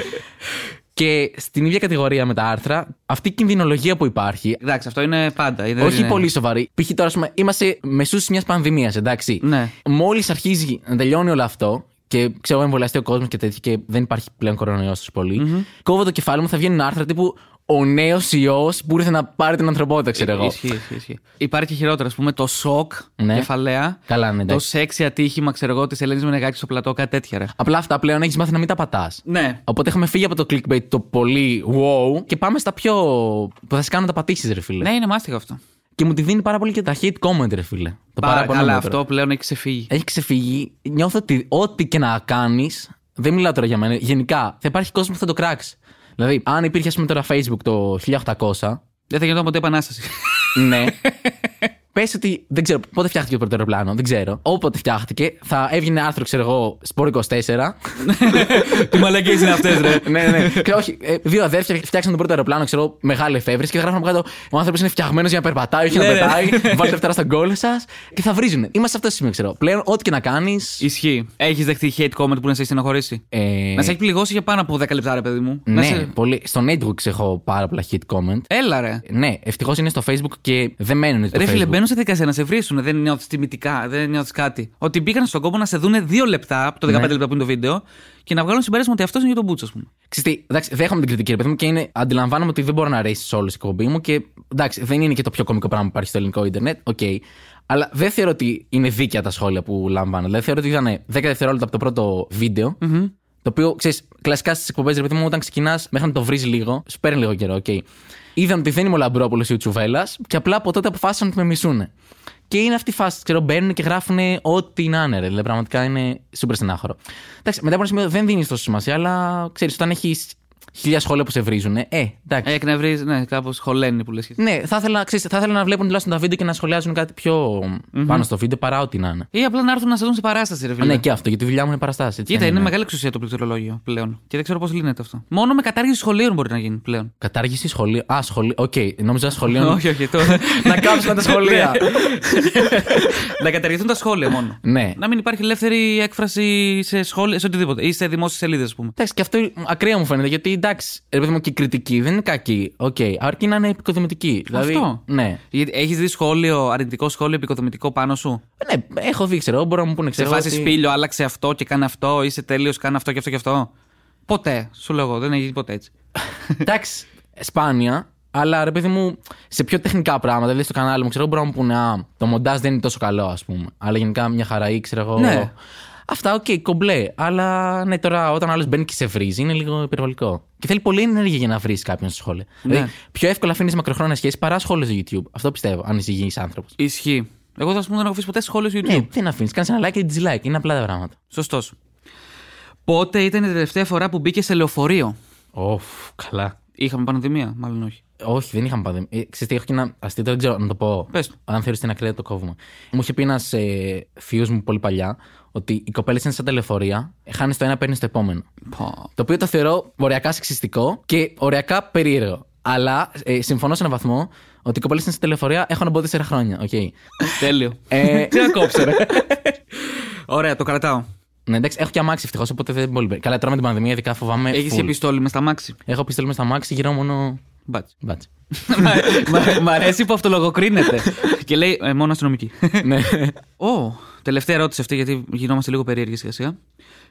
Και στην ίδια κατηγορία με τα άρθρα, αυτή η κινδυνολογία που υπάρχει. Εντάξει, αυτό είναι πάντα. Δεν Όχι είναι- πολύ σοβαρή. Π.χ. τώρα, ας πούμε, είμαστε μεσούς μιας πανδημίας, εντάξει. Ναι. Μόλις αρχίζει να τελειώνει όλο αυτό και ξέρω, εμβολιαστεί ο κόσμος και τέτοια και δεν υπάρχει πλέον κορονοϊός τόσο πολύ, κόβω το κεφάλι μου, θα βγαίνουν άρθρα τύπου Ο νέος ιός που ήρθε να πάρει την ανθρωπότητα, ξέρω εγώ. Ισχύει, ισχύει, ισχύει. Υπάρχει και χειρότερο, ας πούμε, το σοκ Ναι. κεφαλαία. Καλά, ναι, Το εντάξει. σεξι ατύχημα, ξέρω εγώ, της Ελένης Μενεγάκης στο πλατό, κάτι τέτοια, ρε. Απλά αυτά πλέον έχεις μάθει να μην τα πατάς. Ναι. Οπότε έχουμε φύγει από το clickbait το πολύ wow και πάμε στα πιο. που θα σε κάνουν να τα πατήσεις, ρε φίλε. Ναι, είναι μάστιγο αυτό. Και μου τη δίνει πάρα πολύ και τα hate comment, ρε φίλε. Το Πάρα, παράπονο καλά, μου τώρα. αυτό πλέον έχει ξεφύγει. Έχει ξεφύγει. Νιώθω ότι ό,τι και να κάνεις. Δεν μιλάω τώρα για μένα. Γενικά θα υπάρχει κόσμος που θα το κράξει. Δηλαδή, αν υπήρχε, ας πούμε, τώρα Facebook το 1800, Δεν θα γινόταν ποτέ επανάσταση. ναι. Πες ότι δεν ξέρω πότε φτιάχτηκε το πρώτο αεροπλάνο, δεν ξέρω. Όποτε φτιάχτηκε, θα έβγαινε άρθρο, ξέρω εγώ, Σπορ 24. Τι μαλακίε είναι αυτές, ρε. ναι, ναι. Και όχι, ε, δύο αδέρφια φτιάξαν το πρώτο αεροπλάνο, ξέρω, μεγάλη εφεύρεση και θα γράφουν από κάτω. Ο άνθρωπος είναι φτιαγμένος για να περπατάει, όχι να Ναι, ναι. πετάει. Βάλτε φτερά στον κόλλο σας και θα βρίζουν. Είμαστε σε αυτό το σημείο, ξέρω. Πλέον, ό,τι και να κάνει. Ισχύει. Έχεις δεχτεί hate comment που να σε έχει στενοχωρήσει; Ε, Να σε έχει πληγώσει για πάνω από 10 λεπτά, ρε παιδί μου. Να ναι, σε- πολύ. Στο Networks έχω πάρα πολλά hate comment. Έλα, ρε. Ναι, ευτυχώς είναι στο Facebook και δεν μένουν στο Ρε φίλε, Facebook. Μπαίνουν σε δικασία να σε βρίσουν. Δεν νιώθεις τιμητικά, δεν νιώθεις κάτι. Ότι μπήκαν στον κόπο να σε δούνε δύο λεπτά από το 15 Ναι. λεπτά που είναι το βίντεο και να βγάλουν συμπέρασμα ότι αυτός είναι για τον μπούτσο, ας πούμε. Ξέρεις τι, εντάξει, δέχομαι την κριτική, ρε παιδί μου, και είναι, αντιλαμβάνομαι ότι δεν μπορώ να αρέσει όλη η εκπομπή μου και εντάξει, δεν είναι και το πιο κωμικό πράγμα που υπάρχει στο ελληνικό Ιντερνετ, οκ. Αλλά δεν θεωρώ ότι είναι δίκαια τα σχόλια που λαμβάνω. Δηλαδή θεωρώ ότι ήταν 10 δευτερόλεπτα από το πρώτο βίντεο, Το οποίο ξέρεις, κλασικά στις εκπομπές, ρε παιδί μου, όταν ξεκινάς μέχρι να το βρεις λίγο, σου παίρνει λίγο καιρό, οκ. Είδαν ότι δεν είμαι ο Λαμπρόπουλος ή ο Τσουβέλλα και απλά από τότε αποφάσισαν ότι με μισούν. Και είναι αυτή η φάση, ξέρω, μπαίνουν και γράφουν ό,τι να είναι, ρε. Δηλαδή, πραγματικά είναι σούπερ στενάχωρο. Εντάξει, μετά από ένα σημείο δεν δίνεις τόσο σημασία, αλλά ξέρεις, όταν έχεις χίλια σχόλια που σε βρίζουν, ε, εντάξει. Εκνευρίζει, ναι, κάπως χωλαίνει που λες. Ναι, θα ήθελα, ξέρεις, θα ήθελα να βλέπουν τουλάχιστον τα βίντεο και να σχολιάζουν κάτι πιο πάνω στο βίντεο παρά ό,τι να είναι. Ή απλά να έρθουν να σε δουν σε παράσταση, ρε Α, φίλε. ναι, και αυτό, γιατί η δουλειά μου είναι παραστάσεις. Κοίτα, είναι μεγάλη εξουσία το πληκτρολόγιο πλέον. Και δεν ξέρω πώς λύνεται αυτό. Μόνο με κατάργηση σχολίων μπορεί να γίνει πλέον. Κατάργηση σχολείου. Α, σχολείο. Οκ, νόμιζα σχολείο. όχι, όχι. Το... να κάψουμε τα σχολεία. να καταργηθούν τα σχόλια μόνο. ναι. Να μην υπάρχει ελεύθερη έκφραση σε σχόλια, σε οτιδήποτε. ή σε δημόσιες σελίδες, ας πούμε. Εντάξει, και αυτό ακραία μου φαίνεται, γιατί εντάξει, ρε παιδί μου, και η κριτική δεν είναι κακή. Οκ, αρκεί να είναι εποικοδομητική. Δηλαδή, Αυτό. Ναι. Έχεις δει σχόλιο, αρνητικό σχόλιο εποικοδομητικό πάνω σου; Ναι, έχω δει, ξέρω, μπορώ να μου πούνε Σε ξέρω. φάση ότι- Σπήλιο, άλλαξε αυτό και κάνε αυτό, είσαι τέλειος, κάνε αυτό και αυτό και αυτό. Ποτέ, σου λέω εγώ, δεν έχει γίνει ποτέ έτσι. Εντάξει, σπάνια, αλλά ρε παιδί μου, σε πιο τεχνικά πράγματα, δηλαδή στο κανάλι μου, ξέρω, μπορώ να μου πούνε Α, το μοντάζ δεν είναι τόσο καλό, ας πούμε. Αλλά γενικά μια χαρά ή ξέρω εγώ. Ναι. Αυτά, οκ, κομπλέ. Αλλά ναι, τώρα όταν άλλος μπαίνει και σε βρίζει, είναι λίγο υπερβολικό. Και θέλει πολύ ενέργεια για να βρίσεις κάποιον στο σχόλιο. Ναι. Δηλαδή, πιο εύκολα αφήνεις μακροχρόνια σχέση παρά σχόλιο στο YouTube. Αυτό πιστεύω, αν είσαι υγιής άνθρωπος. Ισχύει. Εγώ θα σου πω δεν έχω αφήσει ποτέ σχόλιο στο YouTube. Ναι, τι να αφήνεις. Κάνεις ένα like και dislike. Είναι απλά τα πράγματα. Σωστός. Πότε ήταν η τελευταία φορά που μπήκε σε λεωφορείο; Οφ, καλά. Είχαμε πανδημία, μάλλον όχι. Όχι, δεν είχαμε πανδημία. Ε, ξέρεις τι, έχω και ένα αστείο, δεν ξέρω να το πω. Πες το. Αν θεωρείς την ακραία το κόβουμε. Μου είχε πει ένας ε, θείος μου πολύ παλιά ότι οι κοπέλες είναι σαν τα λεωφορεία, χάνεις το ένα, παίρνεις το επόμενο. Πω. Το οποίο το θεωρώ οριακά σεξιστικό και οριακά περίεργο. Αλλά ε, συμφωνώ σε έναν βαθμό ότι οι κοπέλες είναι στα λεωφορεία έχουν από τέσσερα χρόνια. οκ. Τέλειο. Ε, Τι να κόψω, ρε. Ωραία, το κρατάω. ναι, εντάξει, έχω και αμάξι ευτυχώς, οπότε δεν πολύ. Καλά, τώρα με την πανδημία, ειδικά φοβάμαι. Έχεις full. επιστόλη μες στα μάξι. Έχω πιστόλι μες στα αμάξι, γυρώ μόνο. Μπάτς. Μπάτσε. Μ' μ' αρέσει που αυτολογοκρίνεται. και λέει ε, μόνο αστυνομική. ναι. Ω, τελευταία ερώτηση αυτή, γιατί γινόμαστε λίγο περίεργοι σιγά σιγά.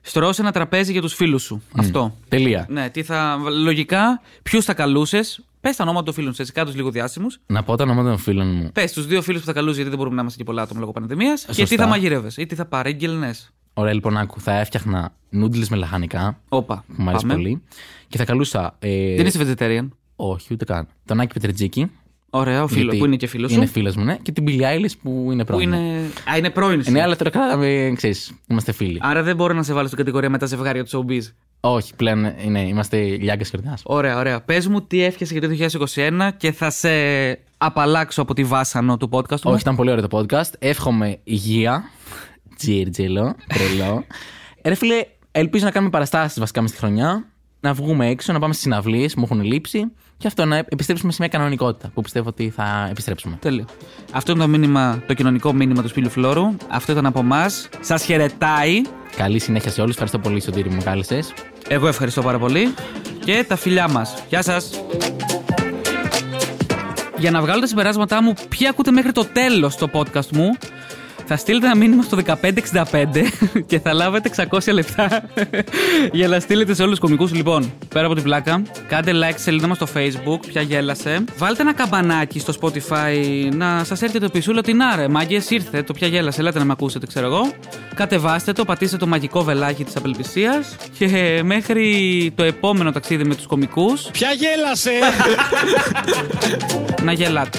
Στρώσε ένα τραπέζι για τους φίλους σου. Αυτό. Τελεία. Ναι, τι θα. Λογικά, ποιους θα καλούσες; Πες τα ονόματα των φίλων σου, έτσι κάτω λίγο διάσημους. Να πω τα ονόματα των φίλων μου. Πες τους δύο φίλους που θα καλούσε, γιατί δεν μπορούμε να είμαστε και πολλά άτομα λόγω πανδημίας. Και τι Σωστά. θα μαγειρεύες ή τι θα παρήγγελνε. Ωραία, λοιπόν, άκου. Θα έφτιαχνα νούντλε με λαχανικά. Όπα. Που μου αρέσει Πάμε. πολύ. Και θα καλούσα. Ε, Δεν είσαι vegetarian. Όχι, ούτε καν. Τον Άκη Πετρετζίκη. Ωραία, ο φίλο γιατί που είναι και φίλος σου. Είναι φίλος μου, ναι. Και την Billie Eilish που είναι Που πρώην. είναι. Α, είναι πρώην. σου. Ναι, αλλά τώρα κρατάμε, ξέρεις, είμαστε φίλοι. Άρα δεν μπορώ να σε βάλω στην κατηγορία με τα ζευγάρια του showbiz. Όχι, πλέον είναι, είμαστε λιάγκα κερδιά. Ωραία, ωραία. Πες μου τι έφτιασε για το 2021 και θα σε απαλλάξω από τη βάσανο του podcast μου. Όχι, ήταν πολύ ωραίο το podcast. Εύχομαι υγεία. Τζίρτζελο, τρελό. Ρε φίλε, ελπίζω να κάνουμε παραστάσεις βασικά μες στη χρονιά. Να βγούμε έξω, να πάμε στις συναυλίες που μου έχουν λείψει. Και αυτό να επιστρέψουμε σε μια κανονικότητα που πιστεύω ότι θα επιστρέψουμε. Τέλειο. Αυτό είναι το μήνυμα, το κοινωνικό μήνυμα του Σπίλου Φλόρου. Αυτό ήταν από εμάς. Σας χαιρετάει. Καλή συνέχεια σε όλους. Ευχαριστώ πολύ, Σωτήρη, που με κάλεσες. Εγώ ευχαριστώ πάρα πολύ. Και τα φιλιά μας. Γεια σας. Για να βγάλω τα συμπεράσματά μου, ποιοι ακούτε μέχρι το τέλος το podcast μου, θα στείλετε ένα μήνυμα στο 1565 και θα λάβετε 600 λεπτά για να στείλετε σε όλους τους κομικούς. Λοιπόν, πέρα από την πλάκα, κάντε like στη σελίδα μας στο Facebook, πια γέλασε. Βάλτε ένα καμπανάκι στο Spotify να σας έρθει το πισούλο ότι να ρε, μάγκες ήρθε, το πια γέλασε. Ελάτε να με ακούσετε, ξέρω εγώ. Κατεβάστε το, πατήστε το μαγικό βελάκι της απελπισίας και μέχρι το επόμενο ταξίδι με τους κομικούς Ποια γέλασε! να γελάτε.